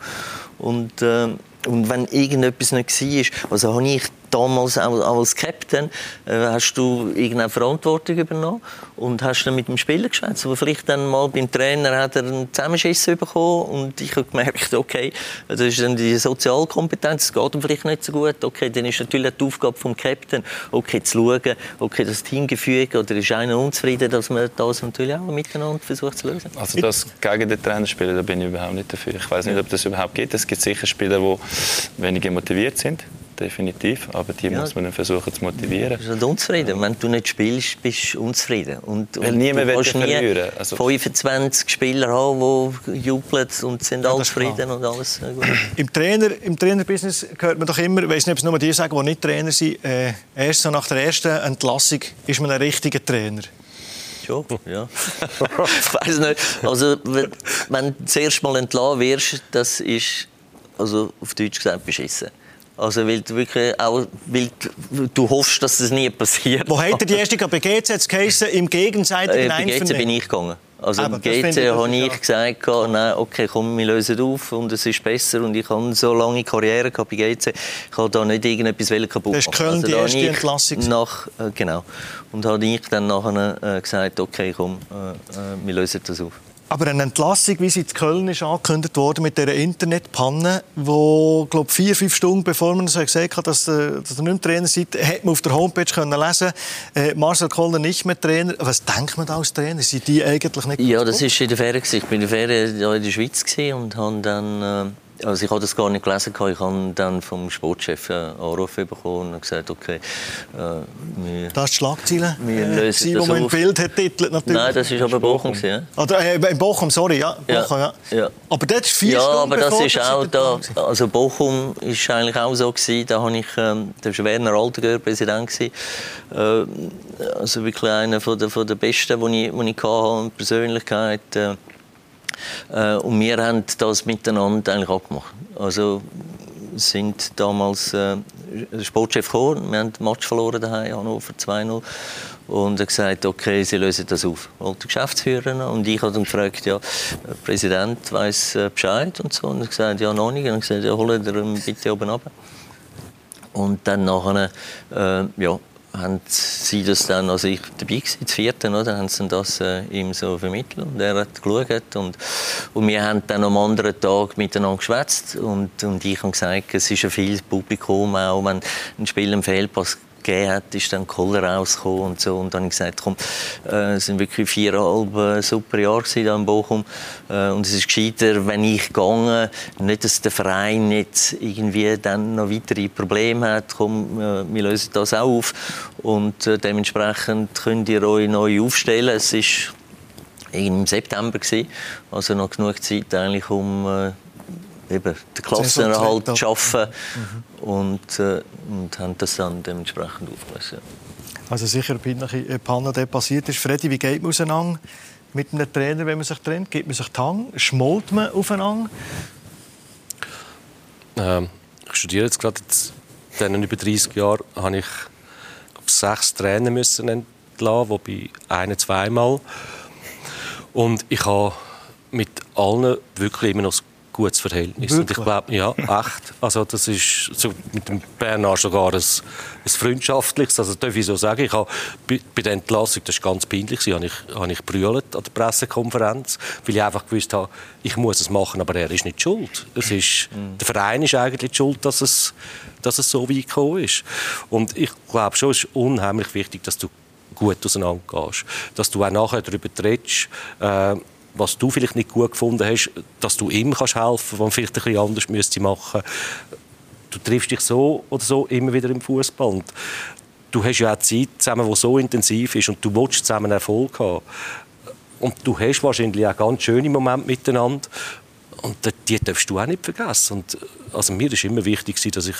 Und äh, und wenn irgendetwas nicht war, also habe ich damals auch als Captain, äh, hast du irgendeine Verantwortung übernommen und hast dann mit dem Spieler geschwätzt. Aber vielleicht dann mal beim Trainer hat er einen Zusammenschiss bekommen und ich habe gemerkt, okay, das ist dann die Sozialkompetenz, es geht ihm vielleicht nicht so gut. Okay, dann ist natürlich die Aufgabe vom Captain, okay, zu schauen, okay, das Teamgefüge oder ist einer unzufrieden, dass man das natürlich auch miteinander versucht zu lösen. Also das gegen den Trainer spielen, da bin ich überhaupt nicht dafür. Ich weiß nicht, ob das überhaupt geht. Es gibt sicher Spieler, die weniger motiviert sind definitiv. Aber die ja. muss man dann versuchen zu motivieren. Du bist unzufrieden. Wenn du nicht spielst, bist du unzufrieden. Und, Weil und niemand will verlieren. Also 25 Spieler haben, die jubeln und sind ja, alle zufrieden und alles gut. Im, Trainer, Im Trainerbusiness hört man doch immer, ich weiß nicht, ob es nur die sagen, die nicht Trainer sind, äh, erst so nach der ersten Entlassung ist man ein richtiger Trainer. Ja, ja. ich weiß nicht. Also, wenn, wenn du zuerst mal entlassen wirst, das ist, also auf Deutsch gesagt, beschissen. Also weil du wirklich auch, weil du, hoffst, dass das nie passiert. Wo hat er die erste bei GC jetzt geheißen, im gegenseitigen äh, Bei GC bin ich gegangen. Also im GC habe ich gesagt, nein, okay, komm, wir lösen auf und es ist besser und ich habe so lange Karriere gehabt bei GC, ich habe da nicht irgendetwas kaputt machen. Das ist Köln also, die erste Entlassung. Nach, äh, genau. Und habe ich dann nachher äh, gesagt, okay, komm, äh, äh wir lösen das auf. Aber eine Entlassung, wie sie in Köln ist angekündigt wurde, mit dieser Internetpanne, wo, glaube vier, fünf Stunden bevor man so gesagt hat, dass, äh, dass ihr nicht mehr Trainer seid, hat man auf der Homepage können lesen äh, Marcel Koller nicht mehr Trainer. Was denkt man da als Trainer? Sind die eigentlich nicht Ja, das war in der Ferien. Ich war in der Ferien in der Schweiz und habe dann... Äh also ich habe das gar nicht gelesen. Ich habe dann vom Sportchef einen Anruf bekommen und gesagt, okay, äh, wir, Das ist die Schlagzeile, wir äh, lösen das wo man im Bild hat titelt natürlich. Nein, das ist aber Bochum. Bochum. Ja. Oder, äh, in Bochum, sorry, ja. Bochum, ja. ja. Aber das ist vier ja, Stunden aber das ist auch da, also Bochum ist eigentlich auch so gewesen, da habe ich, ähm, der war Werner Altegör Präsident gewesen, äh, also wirklich einer von der, von der besten, die ich, die ich hatte, Persönlichkeit. Äh, äh, und wir haben das miteinander eigentlich abgemacht. Also sind damals äh, Sportchef gekommen, wir haben den Match verloren daheim, Hannover 2-0 und er hat gesagt, okay, sie lösen das auf. Wollte Geschäftsführer und ich habe dann gefragt, ja, der Präsident weiß äh, Bescheid und so und er hat gesagt, ja, noch nicht. Und er hat gesagt, ja, holen ihn bitte oben runter. Und dann nachher, äh, ja, haben sie das dann, also ich dabei war, das vierte, oder, haben sie das äh, ihm so vermittelt und er hat geschaut und, und wir haben dann am anderen Tag miteinander geschwätzt und, und ich habe gesagt, es ist ein viel Publikum, auch wenn ein Spiel im Fehlpass gegeben hat, ist dann Koller rausgekommen und so. Und dann habe ich gesagt, komm, äh, es sind wirklich viereinhalb äh, super Jahre hier in Bochum. Äh, und es ist gescheiter, wenn ich gehe, nicht, dass der Verein nicht irgendwie dann noch weitere Probleme hat. Komm, äh, wir lösen das auch auf. Und äh, dementsprechend könnt ihr euch neu aufstellen. Es ist im September gewesen, also noch genug Zeit eigentlich, um äh, eben den Klassenerhalt zu schaffen mhm. und, äh, und haben das dann dementsprechend aufgelöst. Also sicher eine Panne, die passiert ist. Freddy, wie geht man auseinander mit einem Trainer, wenn man sich trennt? Gibt man sich die Hand? Schmollt man aufeinander? Ähm, ich studiere jetzt gerade in über 30 Jahren habe ich sechs Trainer müssen entlassen, wobei einen zweimal. Und ich habe mit allen wirklich immer noch das gutes Verhältnis. Wirklich? Und ich glaube, ja, echt. Also das ist so mit dem Bernard sogar ein, ein freundschaftliches, also darf ich so sagen. Ich habe bei, bei der Entlassung, das war ganz peinlich, habe ich, habe ich brüllt an der Pressekonferenz, weil ich einfach gewusst habe, ich muss es machen, aber er ist nicht schuld. Es ist, mhm. Der Verein ist eigentlich schuld, dass es, dass es so weit gekommen ist. Und ich glaube schon, es ist unheimlich wichtig, dass du gut auseinandergehst. Dass du auch nachher darüber redest, äh, was du vielleicht nicht gut gefunden hast, dass du ihm kannst helfen, was man vielleicht ein bisschen anders müsste machen. Du triffst dich so oder so immer wieder im Fußball. Du hast ja auch Zeit zusammen, die so intensiv ist und du willst zusammen Erfolg haben. Und du hast wahrscheinlich auch ganz schöne Momente miteinander. Und die darfst du auch nicht vergessen. Und also mir ist immer wichtig, dass ich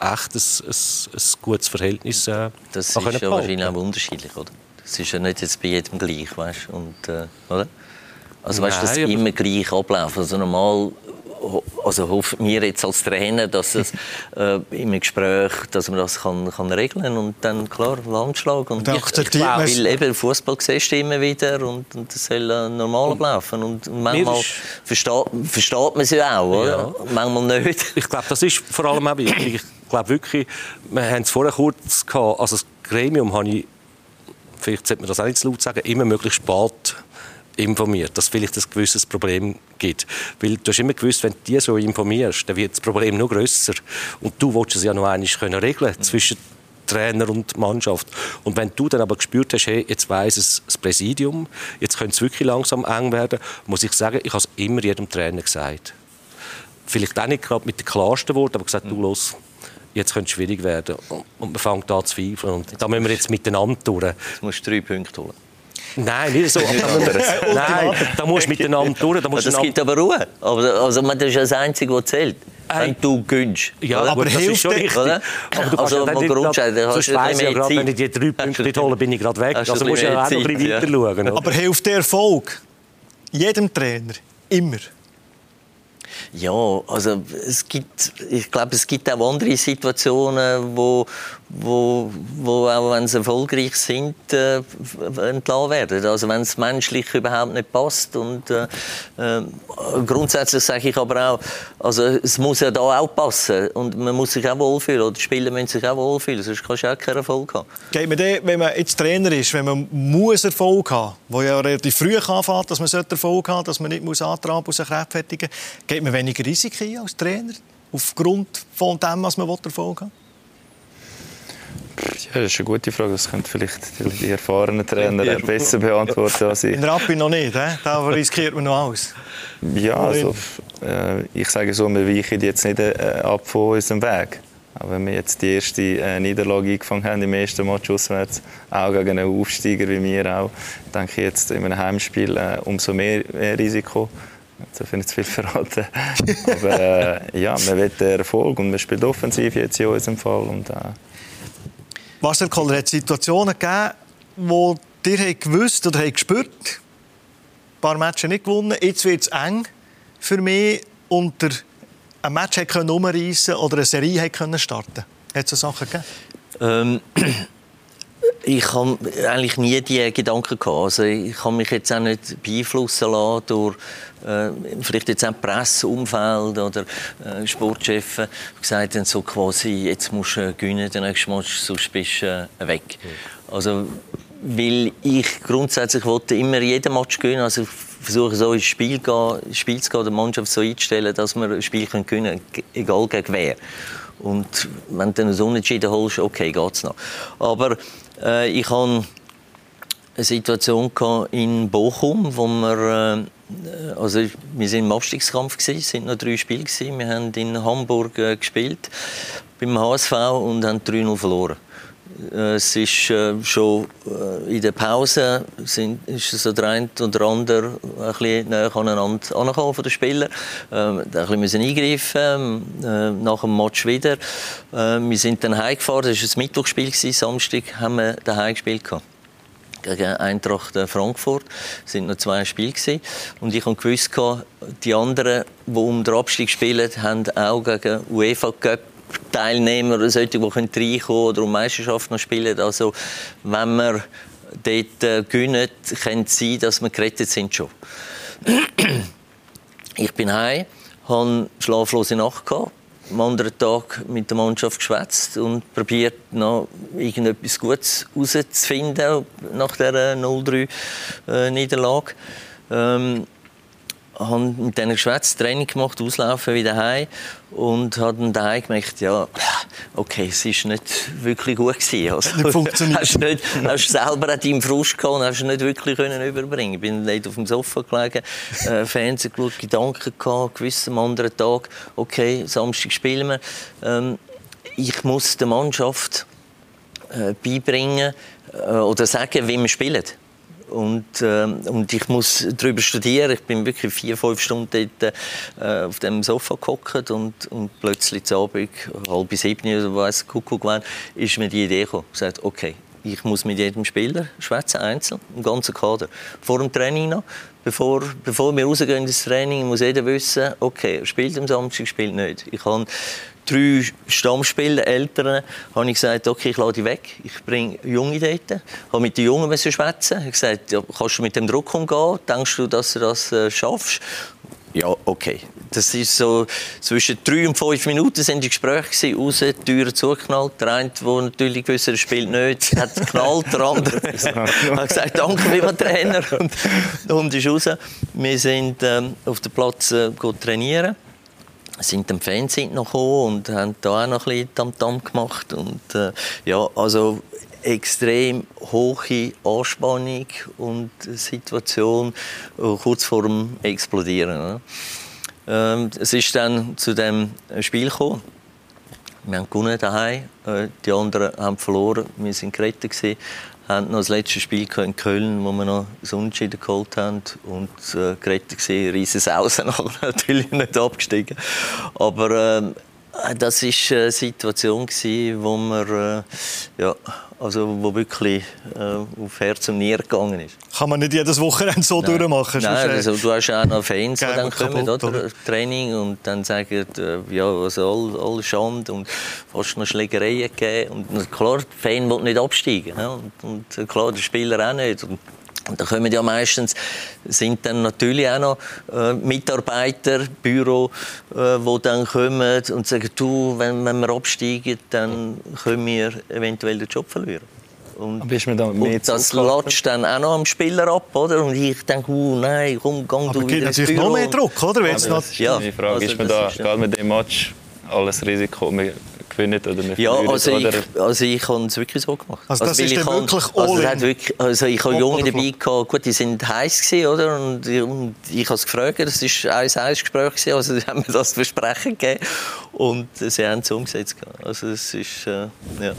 echt ein, ein, ein gutes Verhältnis äh, Das ist ja wahrscheinlich auch unterschiedlich, oder? Das ist ja nicht jetzt bei jedem gleich, weißt? Und, äh, oder? Also weißt, dass es immer gleich abläuft. Also normal also hoffen wir jetzt als Trainer, dass es äh, im Gespräch, dass man das kann, kann regeln und dann klar Landschlag und ich, ich glaube, weil eben Fußball siehst du immer wieder und, und das soll äh, normal ablaufen und, und manchmal versteht, versteht man sie auch, oder? Ja. Manchmal nicht. Ich glaube, das ist vor allem auch wichtig. Ich glaube wirklich, wir haben es vorher kurz gehabt, also das Gremium habe ich, vielleicht sollte man das auch nicht zu laut sagen, immer möglichst spät informiert, dass vielleicht ein gewisses Problem gibt. Weil du hast immer gewusst, wenn du die so informierst, dann wird das Problem noch grösser. Und du willst es ja noch einmal können regeln mhm. zwischen Trainer und Mannschaft. Und wenn du dann aber gespürt hast, hey, jetzt weiss es das Präsidium, jetzt könnte es wirklich langsam eng werden, muss ich sagen, ich habe es immer jedem Trainer gesagt. Vielleicht auch nicht gerade mit den klarsten Worten, aber gesagt, du mhm. los, jetzt könnte es schwierig werden. Und man fängt an zu zweifeln. Und da müssen wir jetzt miteinander durch. Jetzt musst du drei Punkte holen. Nein, nicht so. Nein, da musst du miteinander durch. Da musst das gibt aber Ruhe. Aber, also, das ist das Einzige, was zählt. Wenn du gönnst. Ja, oder? aber das ist schon richtig. Oder? Aber du also, mal grundsätzlich, hast du weiss ja gerade, wenn ich die drei Punkte nicht hole, bin ich gerade weg. Also musst du ja auch noch ein bisschen weiter schauen. Aber hilft der Erfolg jedem Trainer immer? Ja, also es gibt, ich glaube, es gibt auch andere Situationen, wo, wo, wo auch wenn sie erfolgreich sind, äh, entlassen werden. Also wenn es menschlich überhaupt nicht passt. Und äh, äh, grundsätzlich sage ich aber auch, also es muss ja da auch passen und man muss sich auch wohlfühlen oder die Spieler müssen sich auch wohlfühlen, sonst kannst du auch keinen Erfolg haben. Geht man den, wenn man jetzt Trainer ist, wenn man muss Erfolg haben, wo ja relativ früh anfängt, dass man Erfolg haben dass man nicht muss antraben muss, rechtfertigen geht man weniger Risiken als Trainer aufgrund von dem, was man Erfolg haben will? Ja, das ist eine gute Frage. Das könnte vielleicht die erfahrenen Trainer besser beantworten als ich. In Rappi noch nicht, he? da riskiert man noch alles. Ja, also, äh, ich sage so, wir weichen jetzt nicht äh, ab von unserem Weg. Auch wenn wir jetzt die erste äh, Niederlage eingefangen haben im ersten Match auswärts, auch gegen einen Aufsteiger wie wir auch, denke ich jetzt in einem Heimspiel umso mehr Risiko. So finde ich zu viel verraten. Aber äh, ja, man will den Erfolg und man spielt offensiv jetzt in unserem Fall. Und, äh, Marcel Koller, hat es Situationen gegeben, wo ihr gewusst oder gespürt ein paar Matches nicht gewonnen, jetzt wird es eng für mich und der ein Match umreißen oder eine Serie können starten Hat es so Sachen gegeben? Ähm, ich habe eigentlich nie die Gedanken gehabt. Also ich kann mich jetzt auch nicht beeinflussen lassen durch äh, vielleicht jetzt auch Presseumfeld oder äh, Sportchefs, die gesagt so quasi, jetzt musst du gewinnen, den nächsten Match, sonst bist du äh, weg. Also, weil ich grundsätzlich wollte immer jeden Match gewinnen, also versuche so ins Spiel, gehen, Spiel zu gehen, die Mannschaft so einzustellen, dass wir ein Spiel gewinnen können, egal gegen wer. Und wenn du dann ein Unentschieden holst, okay, geht's noch. Aber äh, ich hatte eine Situation in Bochum, wo wir, äh, also wir sind im Abstiegskampf es sind noch drei Spiele. Wir haben in Hamburg äh, gespielt beim HSV und haben 3-0 verloren. Äh, es ist äh, schon äh, in der Pause sind, ist so der eine oder andere ein bisschen näher aneinander angekommen von den Spielern. Ähm, ein bisschen müssen eingreifen, äh, nach dem Match wieder. Äh, wir sind dann heimgefahren, das war ein Mittwochspiel, gewesen. Samstag haben wir daheim gespielt. Gegen Eintracht Frankfurt Es waren noch zwei Spiele gewesen. und ich wusste die anderen, die um den Abstieg spielen, haben auch gegen UEFA Cup Teilnehmer oder solche, die reinkommen oder um Meisterschaft noch spielen. Also, wenn wir dort äh, gewinnen, kann es sein, dass wir gerettet sind schon. ich bin heim, eine schlaflose Nacht gehabt, am anderen Tag mit der Mannschaft geschwätzt und probiert noch irgendetwas Gutes herauszufinden nach dieser 0-3 äh, Niederlage. Ähm, habe mit denen geschwätzt, Training gemacht, auslaufen, wieder heim und habe dann daheim gemerkt, ja, okay, es ist nicht wirklich gut gewesen. Also, nicht funktioniert. Hast nicht, hast selber auch deinen Frust gehabt und hast nicht wirklich können überbringen. Ich bin nicht auf dem Sofa gelegen, äh, Fernsehen geschaut, Gedanken gehabt, gewiss am anderen Tag, okay, Samstag spielen wir. Ähm, ich muss der Mannschaft äh, beibringen äh, oder sagen, wie wir spielen. Und, äh, und ich muss darüber studieren. Ich bin wirklich vier, fünf Stunden dort, äh, auf dem Sofa gehockt und, und plötzlich zu Abend, halb sieben oder was, Kuckuck wann, ist mir die Idee gekommen. Ich gesagt, okay, ich muss mit jedem Spieler schwätzen, einzeln, im ganzen Kader. Vor dem Training noch, bevor, bevor wir rausgehen ins Training, muss jeder wissen, okay, er spielt am Samstag, spielt nicht. Ich habe drei Stammspieler, Eltern, habe ich gesagt, okay, ich lade die weg, ich bringe Junge dort. Ich habe mit den Jungen schwätzen. Ich habe gesagt, ja, kannst du mit dem Druck umgehen? Denkst du, dass du das äh, schaffst? Ja, okay. Das ist so, zwischen drei und fünf Minuten sind die Gespräche raus, die Türen zugeknallt. Der eine, der natürlich gewusst er spielt nicht, hat geknallt, der andere hat gesagt, danke, lieber Trainer. Und, und ist raus. Wir sind ähm, auf dem Platz äh, trainieren sind dem Fernsehen noch gekommen und haben da auch noch ein bisschen Tamtam gemacht und äh, ja, also extrem hohe Anspannung und Situation äh, kurz vor dem Explodieren. Ne? Ähm, es ist dann zu dem Spiel gekommen. Wir haben gewonnen daheim, äh, die anderen haben verloren. Wir sind gerettet haben noch das letzte Spiel in Köln, wo wir noch das Unentschieden geholt haben und äh, gerettet gesehen, riesen Außen natürlich nicht abgestiegen. Aber äh, das war eine Situation, gewesen, wo wir äh, ja, also wo wirklich äh, auf Herz und Nieren gegangen ist. Kann man nicht jedes Wochenende so Nein. durchmachen? Nein, also, du hast auch noch Fans, die dann kommen, kaputt, oder? Training und dann sagen, äh, ja, also all, all Schande und fast noch Schlägereien gegeben. Und klar, der Fan will nicht absteigen. Ja? Und, und, äh, klar, der Spieler auch nicht. Und, und da kommen ja meistens sind dann natürlich auch noch äh, Mitarbeiter, Büro, äh, die dann kommen und sagen, du, wenn, wenn wir absteigen, dann können wir eventuell den Job verlieren. Und, und das latscht dann auch noch am Spieler ab, oder? Und ich denke, oh nein, komm, gang Aber du wieder ins natürlich noch mehr Druck, oder? Wenn das ist ja, die Frage, also, ist man da, gerade mit dem Match, alles Risiko, man gewinnen oder wir Ja, also oder ich, also ich habe es wirklich so gemacht. Also das weil ist ich dann habe- wirklich also, all es wirklich, also ich habe Junge dabei gehabt, gut, die sind heiß gewesen, oder? Und, und ich habe es gefragt, das war ein 1 Gespräch gewesen, also sie haben mir das Versprechen gegeben und sie haben es umgesetzt. Also es ist, äh, ja,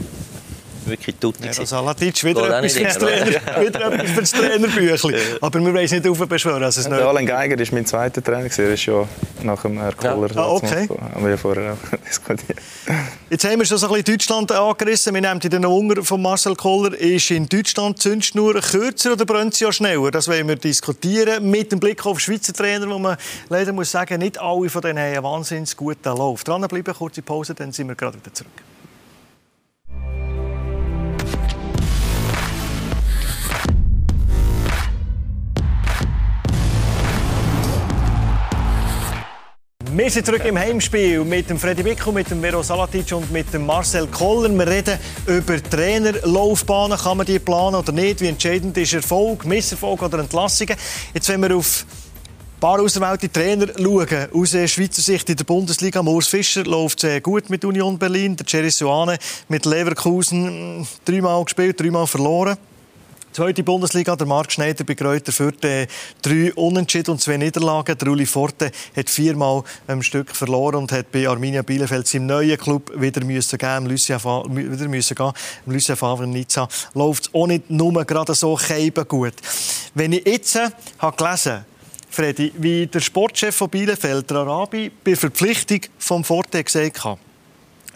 wirklich tutti Ja, Salatic, wieder etwas, nicht fürs Trainer, wieder etwas für das Trainerbüchlein. Aber wir wollen es nicht aufbeschwören. Also es Der nicht. Alain Geiger war mein zweiter Trainer. gewesen. Er ist ja nach dem Herr Kohler. Ah, okay. Haben wir ja vorher auch diskutiert. Jetzt haben wir schon so ein bisschen Deutschland angerissen. Wir nehmen den Hunger von Marcel Koller. Ist in Deutschland die Zündschnur kürzer oder brennt sie ja schneller? Das wollen wir diskutieren. Mit dem Blick auf Schweizer Trainer, wo man leider muss sagen, nicht alle von denen haben einen wahnsinnig guten Lauf. Dranbleiben, kurze Pause, dann sind wir gerade wieder zurück. Wir sind zurück im Heimspiel mit dem Freddy Bickel, mit dem Vero Salatic und mit dem Marcel Koller. Wir reden über Trainerlaufbahnen. Kann man die planen oder nicht? Wie entscheidend ist Erfolg, Misserfolg oder Entlassungen? Jetzt, wenn wir auf ein paar auserwählte Trainer schauen, aus der Schweizer Sicht in der Bundesliga. Urs Fischer läuft sehr gut mit Union Berlin. Der Jerry Suane mit Leverkusen dreimal gespielt, dreimal verloren. Zweite Bundesliga, der Marc Schneider bei Kräuter Fürth, äh, drei Unentschieden und zwei Niederlagen. Der Uli Forte hat viermal ein Stück verloren und hat bei Arminia Bielefeld seinem neuen Club wieder müssen gehen, Lucien Fa- wieder müssen gehen. Im Lucien Favre Nizza läuft es auch nicht nur gerade so keiben gut. Wenn ich jetzt äh, habe gelesen Freddy, wie der Sportchef von Bielefeld, der Arabi, bei Verpflichtung vom Forte gesagt hat,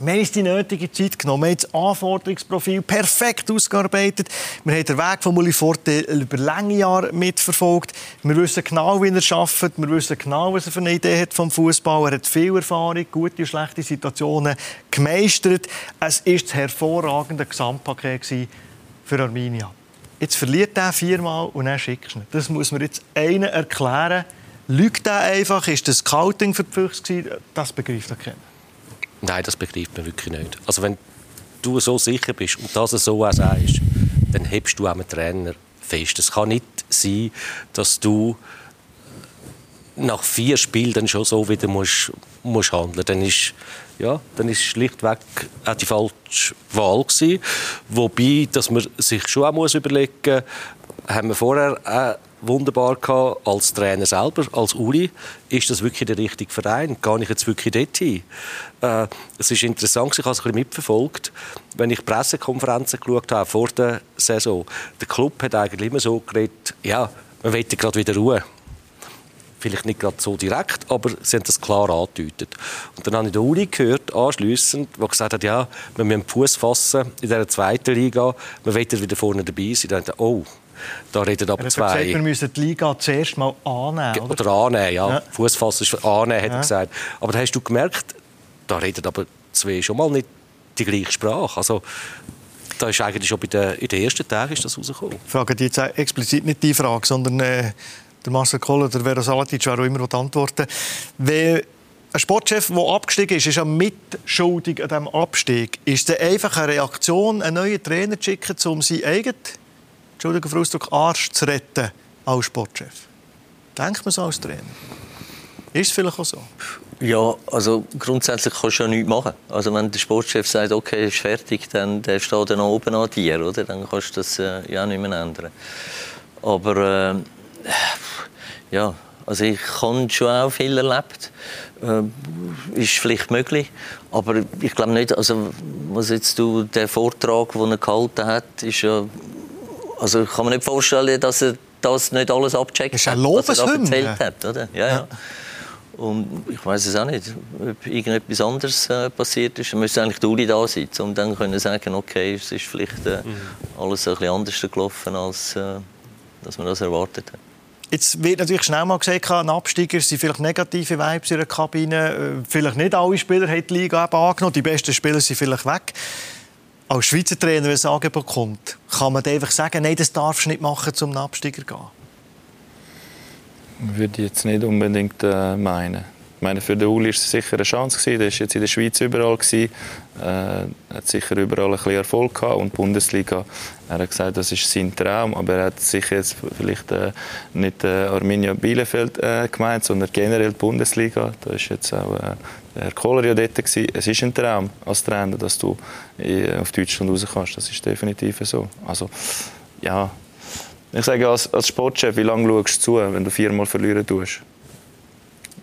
wir haben uns die nötige Zeit genommen. Wir haben das Anforderungsprofil perfekt ausgearbeitet. Wir haben den Weg von Uli Forte über lange Jahre mitverfolgt. Wir wissen genau, wie er arbeitet. Wir wissen genau, was er für eine Idee hat vom Fußball. Er hat viel Erfahrung, gute und schlechte Situationen gemeistert. Es war das hervorragende Gesamtpaket für Arminia. Jetzt verliert er viermal und dann schickst du ihn. Das muss mir jetzt einer erklären. Lügt er einfach? Ist das Scouting gewesen? Das begreift er keiner. Nein, das begreift man wirklich nicht. Also wenn du so sicher bist und das so auch sagst, dann hebst du auch einen Trainer fest. Es kann nicht sein, dass du nach vier Spielen dann schon so wieder musst, musst handeln. Dann ist ja, dann ist schlichtweg auch die falsche Wahl gewesen. Wobei, dass man sich schon auch muss überlegen, haben wir vorher auch wunderbar gehabt, als Trainer selber, als Uli, ist das wirklich der richtige Verein? Gehe ich jetzt wirklich dorthin? Äh, es ist interessant, ich habe es ein bisschen mitverfolgt, wenn ich Pressekonferenzen geschaut habe vor der Saison. Der Club hat eigentlich immer so geredet, ja, wir wollen gerade wieder Ruhe. Vielleicht nicht gerade so direkt, aber sie haben das klar angedeutet. Und dann habe ich den Uli gehört, anschliessend, der gesagt hat, ja, wir müssen Fuß fassen in dieser zweiten Liga, wir wollen wieder vorne dabei sein. Dann dachte ich, oh, da reden aber Er hat zwei. gesagt, wir müssen die Liga zuerst mal annehmen. Oder? Oder annehmen, ja. Ja. Fußfassen ist annehmen, hat Ja. er gesagt. Aber da hast du gemerkt, da reden aber zwei schon mal nicht die gleiche Sprache. Also, da ist eigentlich schon bei den, in den ersten Tagen ist das rausgekommen. Ich frage jetzt explizit nicht die Frage, sondern äh, der Marcel Koller, der Vero Salatic, wer auch immer will antworten Wenn ein Sportchef, der abgestiegen ist, ist ja mitschuldig an diesem Abstieg. Ist es einfach eine Reaktion, einen neuen Trainer zu schicken, um seinen eigenen, Entschuldigung für Ausdruck, Arsch zu retten als Sportchef? Denkt man so als Trainer? Ist es vielleicht auch so? Ja, also grundsätzlich kannst du ja nichts machen. Also wenn der Sportchef sagt, okay, ist fertig, dann der steht dann oben an dir, oder? Dann kannst du das äh, ja nicht mehr ändern. Aber äh, ja, also ich habe schon auch viel erlebt. Äh, ist vielleicht möglich, aber ich glaube nicht, also was jetzt du, der Vortrag, den er gehalten hat, ist ja, also ich kann mir nicht vorstellen, dass er das nicht alles abcheckt Das ist hat, was er da erzählt hat, oder? Ja, ja. Und ich weiß es auch nicht, ob irgendetwas anderes äh, passiert ist. Dann müsste eigentlich Uli da sitzen und dann können sagen, okay, es ist vielleicht äh, alles ein bisschen anders gelaufen, als äh, dass man das erwartet hat. Jetzt wird natürlich schnell mal gesagt, ein Absteiger sind vielleicht negative Vibes in der Kabine. Äh, Vielleicht nicht alle Spieler haben die Liga eben angenommen. Die besten Spieler sind vielleicht weg. Als Schweizer Trainer, wenn ein Angebot kommt, kann man einfach sagen, nein, das darfst du nicht machen, um einen Absteiger zu gehen. Würde ich jetzt nicht unbedingt äh, meinen. Meine, für den Uli war es sicher eine Chance. Gewesen. Der war jetzt in der Schweiz überall. Gewesen. Äh, hat sicher überall ein bisschen Erfolg gehabt. Und die Bundesliga, er hat gesagt, das ist sein Traum. Aber er hat sicher jetzt vielleicht äh, nicht äh, Arminia Bielefeld äh, gemeint, sondern generell die Bundesliga. Da ist jetzt auch äh, der Herr Kohler ja dort. Gewesen. Es ist ein Traum als Trainer, dass du äh, auf Deutschland raus kannst. Das ist definitiv so. Also, ja, ich sage als, als Sportchef, wie lange schaust du zu, wenn du viermal verlieren tust?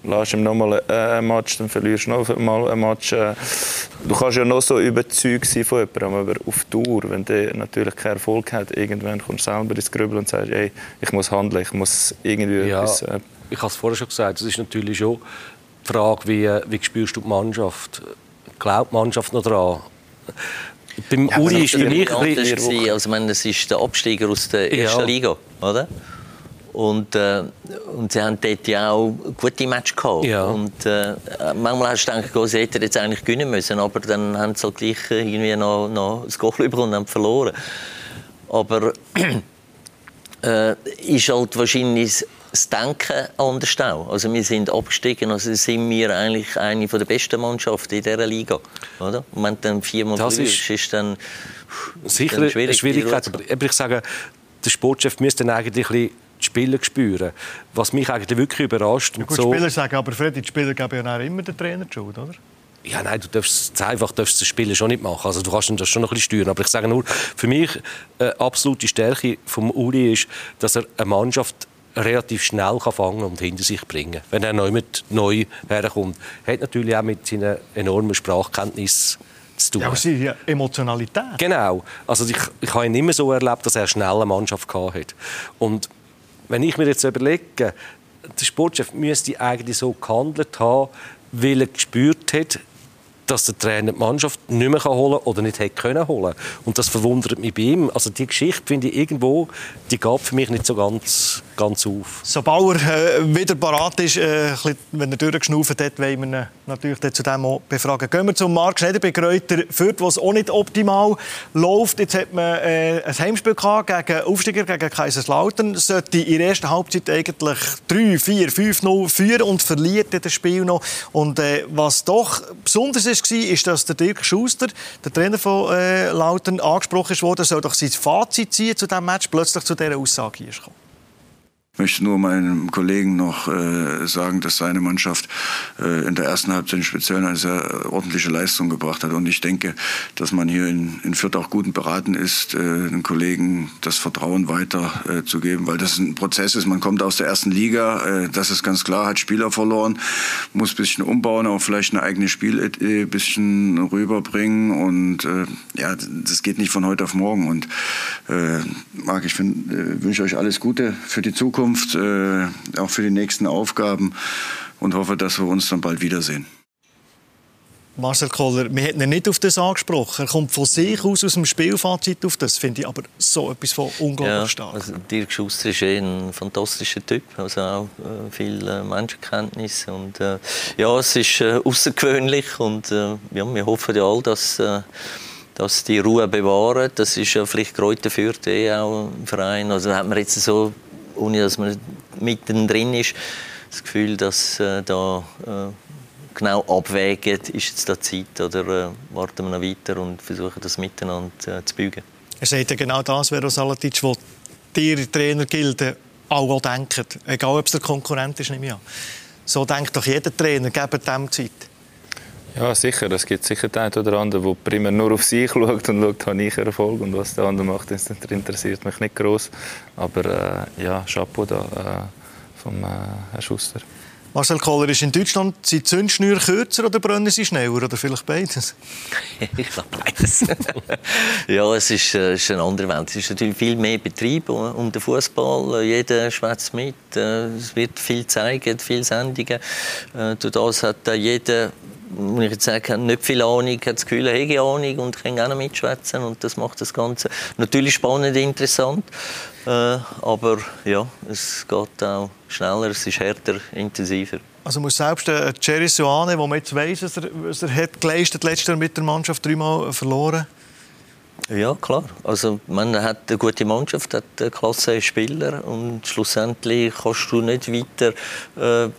Lass ihm nochmal ein Match, dann verlierst du noch mal ein Match. Äh, du kannst ja noch so überzeugt sein von jemandem, aber auf Tour, wenn der natürlich keinen Erfolg hat, irgendwann kommst du selber ins Grübeln und sagst, ey, ich muss handeln, ich muss irgendwie ja, etwas... Äh ich habe es vorher schon gesagt, es ist natürlich schon die Frage, wie, wie spürst du die Mannschaft? Glaubt die Mannschaft noch daran? Beim ja, Uri ist für mich... Gewesen, also, ich meine, das ist der Absteiger aus der ersten ja. Liga, oder? Und, äh, und sie haben dort ja auch gute Matches gehabt. Ja. Und äh, manchmal hast du gedacht, sie hätten jetzt eigentlich gewinnen müssen, aber dann haben sie halt gleich irgendwie noch, noch das Goal bekommen und haben verloren. Aber äh, ist halt wahrscheinlich das Denken anders auch. Also wir sind abgestiegen, also sind wir eigentlich eine der besten Mannschaften in dieser Liga. Oder? Und wenn dann viermal das ist, ist dann sicher dann schwierig, eine Schwierigkeit. Aber ich sage, der Sportchef müsste dann eigentlich ein bisschen die Spieler spüren. Was mich eigentlich wirklich überrascht. Ja, gut, so Spieler sagen, aber Freddy, die Spieler geben ja immer den Trainer die Schuld, oder? Ja, nein, du darfst einfach darfst das Spielen schon nicht machen. Also du kannst das schon noch ein bisschen steuern. Aber ich sage nur, für mich äh, absolute Stärke vom Uli ist, dass er eine Mannschaft relativ schnell kann fangen und hinter sich bringen wenn er neu mit neu herkommt. Er hat natürlich auch mit seinen enormen Sprachkenntnissen zu tun. Ja, aber sie Emotionalität. Genau. Also ich, ich habe ihn immer so erlebt, dass er schnell eine Mannschaft hatte. Und wenn ich mir jetzt überlege, der Sportchef müsste eigentlich so gehandelt haben, weil er gespürt hat, dass der Trainer die Mannschaft nicht mehr holen oder nicht hätte können holen. Und das verwundert mich bei ihm. Also die Geschichte finde ich irgendwo, die gab für mich nicht so ganz, ganz auf. So Bauer äh, wieder parat ist, äh, wenn er durchgeschnauft hat, wollen wir ihn natürlich zu dem auch befragen. Gehen wir zum Marc Schneider bei Kräuter Fürth, wo es auch nicht optimal läuft. Jetzt hat man äh, ein Heimspiel gehabt gegen Aufsteiger, gegen Kaiserslautern. Sollte in der ersten Halbzeit eigentlich 3, 4, 5, 0 führen und verliert das Spiel noch. Und äh, was doch besonders ist, war, ist, dass der Dirk Schuster, der Trainer von äh, Lautern, angesprochen wurde, soll doch sein Fazit ziehen zu diesem Match, plötzlich zu dieser Aussage hier kommen. Ich möchte nur meinem Kollegen noch äh, sagen, dass seine Mannschaft äh, in der ersten Halbzeit speziell eine sehr ordentliche Leistung gebracht hat. Und ich denke, dass man hier in, in Fürth auch gut beraten ist, äh, den Kollegen das Vertrauen weiterzugeben, äh, weil das ein Prozess ist. Man kommt aus der ersten Liga, äh, das ist ganz klar, hat Spieler verloren, muss ein bisschen umbauen, auch vielleicht eine eigene Spielidee ein bisschen rüberbringen. Und äh, ja, das geht nicht von heute auf morgen. Und Marc, ich find, wünsche euch alles Gute für die Zukunft. Zukunft, äh, auch für die nächsten Aufgaben und hoffe, dass wir uns dann bald wiedersehen. Marcel Koller, wir hätten ihn nicht auf das angesprochen. Er kommt von sich aus, aus dem Spielfazit auf das. Finde ich aber so etwas von unglaublich ja, stark. Also Dirk Schuster ist eh ein fantastischer Typ. Also auch äh, viel äh, Menschenkenntnis. Und, äh, ja, es ist äh, außergewöhnlich. Und äh, ja, wir hoffen ja alle, dass, äh, dass die Ruhe bewahren. Das ist ja vielleicht Kräuter führt eh auch ein Verein. Also hat man jetzt so ohne dass man mittendrin ist, das Gefühl, dass äh, da äh, genau abwägen, ist jetzt da Zeit oder äh, warten wir noch weiter und versuchen das miteinander äh, zu bügen. Er sagt ja genau das, Vero Salatic, was die Trainer gilt, auch denken. Egal, ob es der Konkurrent ist, nehme ich. So denkt doch jeder Trainer, gebt dem Zeit. Ja, sicher. Es gibt sicher den einen oder anderen, der primär nur auf sich schaut und schaut, habe ich Erfolg und was der andere macht, das interessiert mich nicht groß. Aber äh, ja, Chapeau da äh, vom äh, Herrn Schuster. Marcel Kohler, ist in Deutschland sind die Zündschnüre kürzer oder brennen sie schneller? Oder vielleicht beides? ich glaube beides. ja, es ist, äh, ist, eine andere Welt. Es ist natürlich viel mehr Betrieb um den Fußball. Jeder schwätzt mit. Äh, es wird viel zeigen, viele Sendungen. Äh, durch das hat jeder muss ich jetzt sagen, nicht viel Ahnung, hat das Gefühl, habe Ahnung und kann noch mitschwätzen und das macht das Ganze natürlich spannend, interessant, äh, aber ja, es geht auch schneller, es ist härter, intensiver. Also muss selbst der Jerry Soane, der man jetzt weiss, was er, was er hat geleistet letztes Jahr mit der Mannschaft dreimal verloren ja, klar. Also, man hat eine gute Mannschaft, hat eine klasse Spieler und schlussendlich kannst du nicht weiter äh,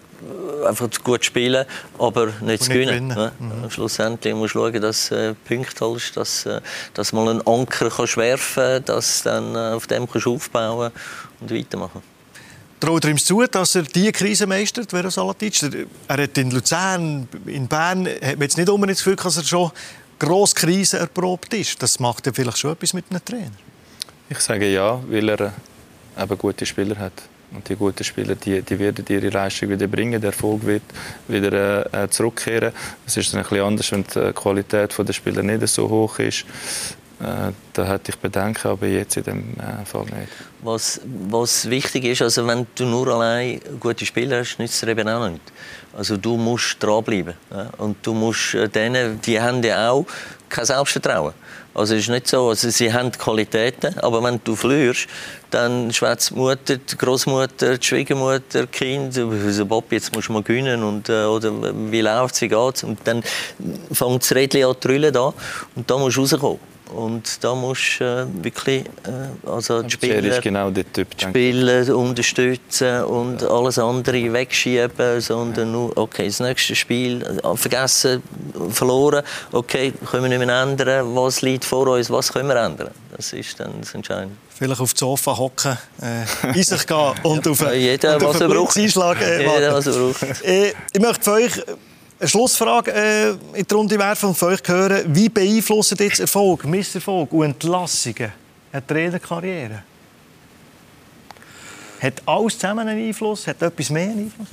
einfach gut spielen, aber nicht zu gewinnen. gewinnen. Mhm. Schlussendlich musst du schauen, dass du äh, Punkte holst, dass, äh, dass mal einen Anker kannst werfen dass du dann äh, auf dem kannst aufbauen und weitermachen Traut er ihm zu, dass er diese Krise meistert, Vero Salatic? Er hat in Luzern, in Bern, hat man jetzt nicht unbedingt das Gefühl, dass er schon grosse Krisen erprobt ist. Das macht er vielleicht schon etwas mit einem Trainer. Ich sage ja, weil er eben gute Spieler hat. Und die guten Spieler, die, die werden ihre Leistung wieder bringen, der Erfolg wird wieder äh, zurückkehren. Es ist dann ein bisschen anders, wenn die Qualität der Spieler nicht so hoch ist. Äh, da hätte ich Bedenken, aber jetzt in dem äh, Fall nicht. Was, was wichtig ist, also wenn du nur allein gute Spieler hast, nützt es eben auch nicht. Also du musst dranbleiben. Ja? Und du musst äh, denen, die haben ja auch kein Selbstvertrauen. Also es ist nicht so, also sie haben Qualitäten, aber wenn du verlierst, dann schwätzt die Mutter, die Großmutter, die Schwiegermutter, die Kind, also Bob, jetzt musst du mal gewinnen und äh, oder wie läuft es, wie geht's? Und dann fängt das Rädchen an zu da und da musst du rauskommen. Und da musst du äh, wirklich äh, also die Spieler, genau der typ, Spieler unterstützen und ja. alles andere wegschieben, sondern nur, okay, das nächste Spiel äh, vergessen, verloren, okay, können wir nicht mehr ändern, was liegt vor uns, was können wir ändern. Das ist dann das Entscheidende. Vielleicht auf dem Sofa hocken, äh, in sich gehen und auf, ja, jeder, und was er braucht. Einschlag äh, jeder, was er braucht. Äh, ich möchte von euch eine Schlussfrage äh, in die Runde werfen und von euch hören. Wie beeinflussen jetzt Erfolg, Misserfolg und Entlassungen eine Trainerkarriere? Hat alles zusammen einen Einfluss? Hat etwas mehr einen Einfluss?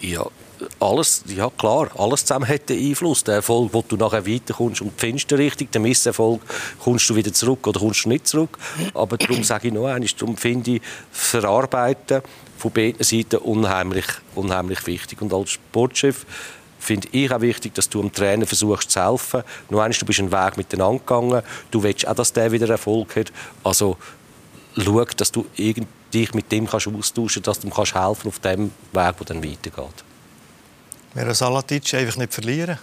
Ja, alles, ja klar, alles zusammen hat einen Einfluss. Der Erfolg, wo du nachher weiterkommst und findest du richtig, der Misserfolg, kommst du wieder zurück oder kommst du nicht zurück. Aber darum sage ich noch einmal, darum finde ich, verarbeiten von beiden Seiten unheimlich, unheimlich wichtig. Und als Sportchef finde ich auch wichtig, dass du dem Trainer versuchst zu helfen. Nur eines, du bist einen Weg miteinander gegangen, du willst auch, dass der wieder Erfolg hat. Also schau, dass du dich mit dem kannst austauschen kannst, dass du ihm kannst helfen auf dem Weg, der dann weitergeht. Wäre Salatic einfach nicht verlieren?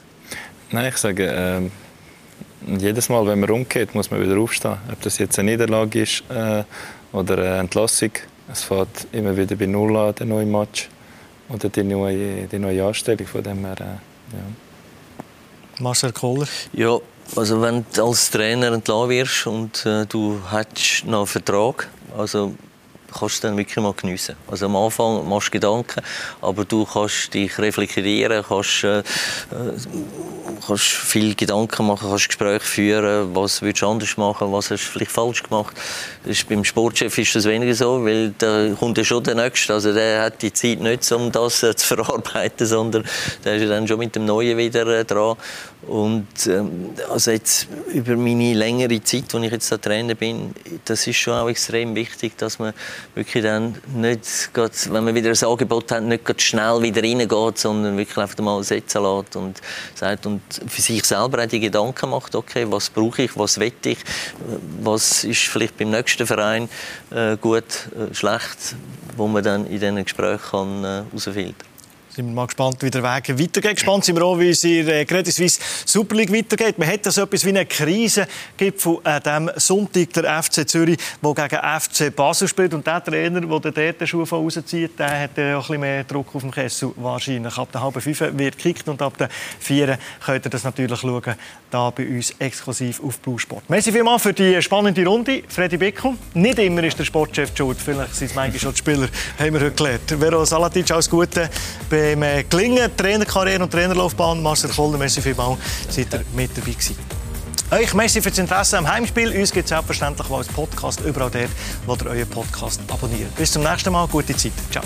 Nein, ich sage, äh, jedes Mal, wenn man umgeht, muss man wieder aufstehen. Ob das jetzt eine Niederlage ist äh, oder eine Entlassung. Es fährt immer wieder bei Null an, der neue Match. Oder die neue, die neue Anstellung von dem her. Äh, ja. Marcel Kohler? Ja, also wenn du als Trainer entlassen wirst und äh, du hast noch einen Vertrag, also kannst du dann wirklich mal geniessen. Also am Anfang machst du Gedanken, aber du kannst dich reflektieren, kannst, äh, kannst viel Gedanken machen, kannst Gespräche führen, was würdest du anders machen, was hast du vielleicht falsch gemacht. ist, beim Sportchef ist das weniger so, weil da kommt ja schon der Nächste, also der hat die Zeit nicht, um das äh, zu verarbeiten, sondern der ist dann schon mit dem Neuen wieder äh, dran. Und ähm, also jetzt über meine längere Zeit, wo ich jetzt da Trainer bin, das ist schon auch extrem wichtig, dass man wirklich dann nicht, grad, wenn man wieder ein Angebot hat, nicht schnell wieder reingeht, sondern wirklich einfach mal setzen lässt und sagt und für sich selber auch die Gedanken macht, okay, was brauche ich, was will ich, was ist vielleicht beim nächsten Verein äh, gut, äh, schlecht, wo man dann in diesen Gesprächen herausfinden kann. Sind wir mal gespannt, wie der Weg weitergeht. Gespannt sind wir auch, wie es in der Credit Suisse Super League weitergeht. Man hat so etwas wie eine Krisengipfel an diesem Sonntag, der FC Zürich, der gegen FC Basel spielt. Und der Trainer, der dort den Schuh rauszieht, der hat auch ein bisschen mehr Druck auf dem Kessel wahrscheinlich. Ab der halben fünf wird gekickt und ab der vier könnt ihr das natürlich schauen, da bei uns exklusiv auf Blue Sport. Merci vielmals für die spannende Runde, Freddy Bickel. Nicht immer ist der Sportchef schuld, vielleicht sind es manchmal schon die Spieler, haben wir heute gelernt. Vero Salatic, alles Gute beim äh, Gelingen, Trainerkarriere und Trainerlaufbahn. Marcel Koller, merci vielmals, seid ihr mit dabei gewesen. Euch merci für das Interesse am Heimspiel. Uns gibt es selbstverständlich auch als Podcast überall dort, wo ihr euren Podcast abonniert. Bis zum nächsten Mal. Gute Zeit. Ciao.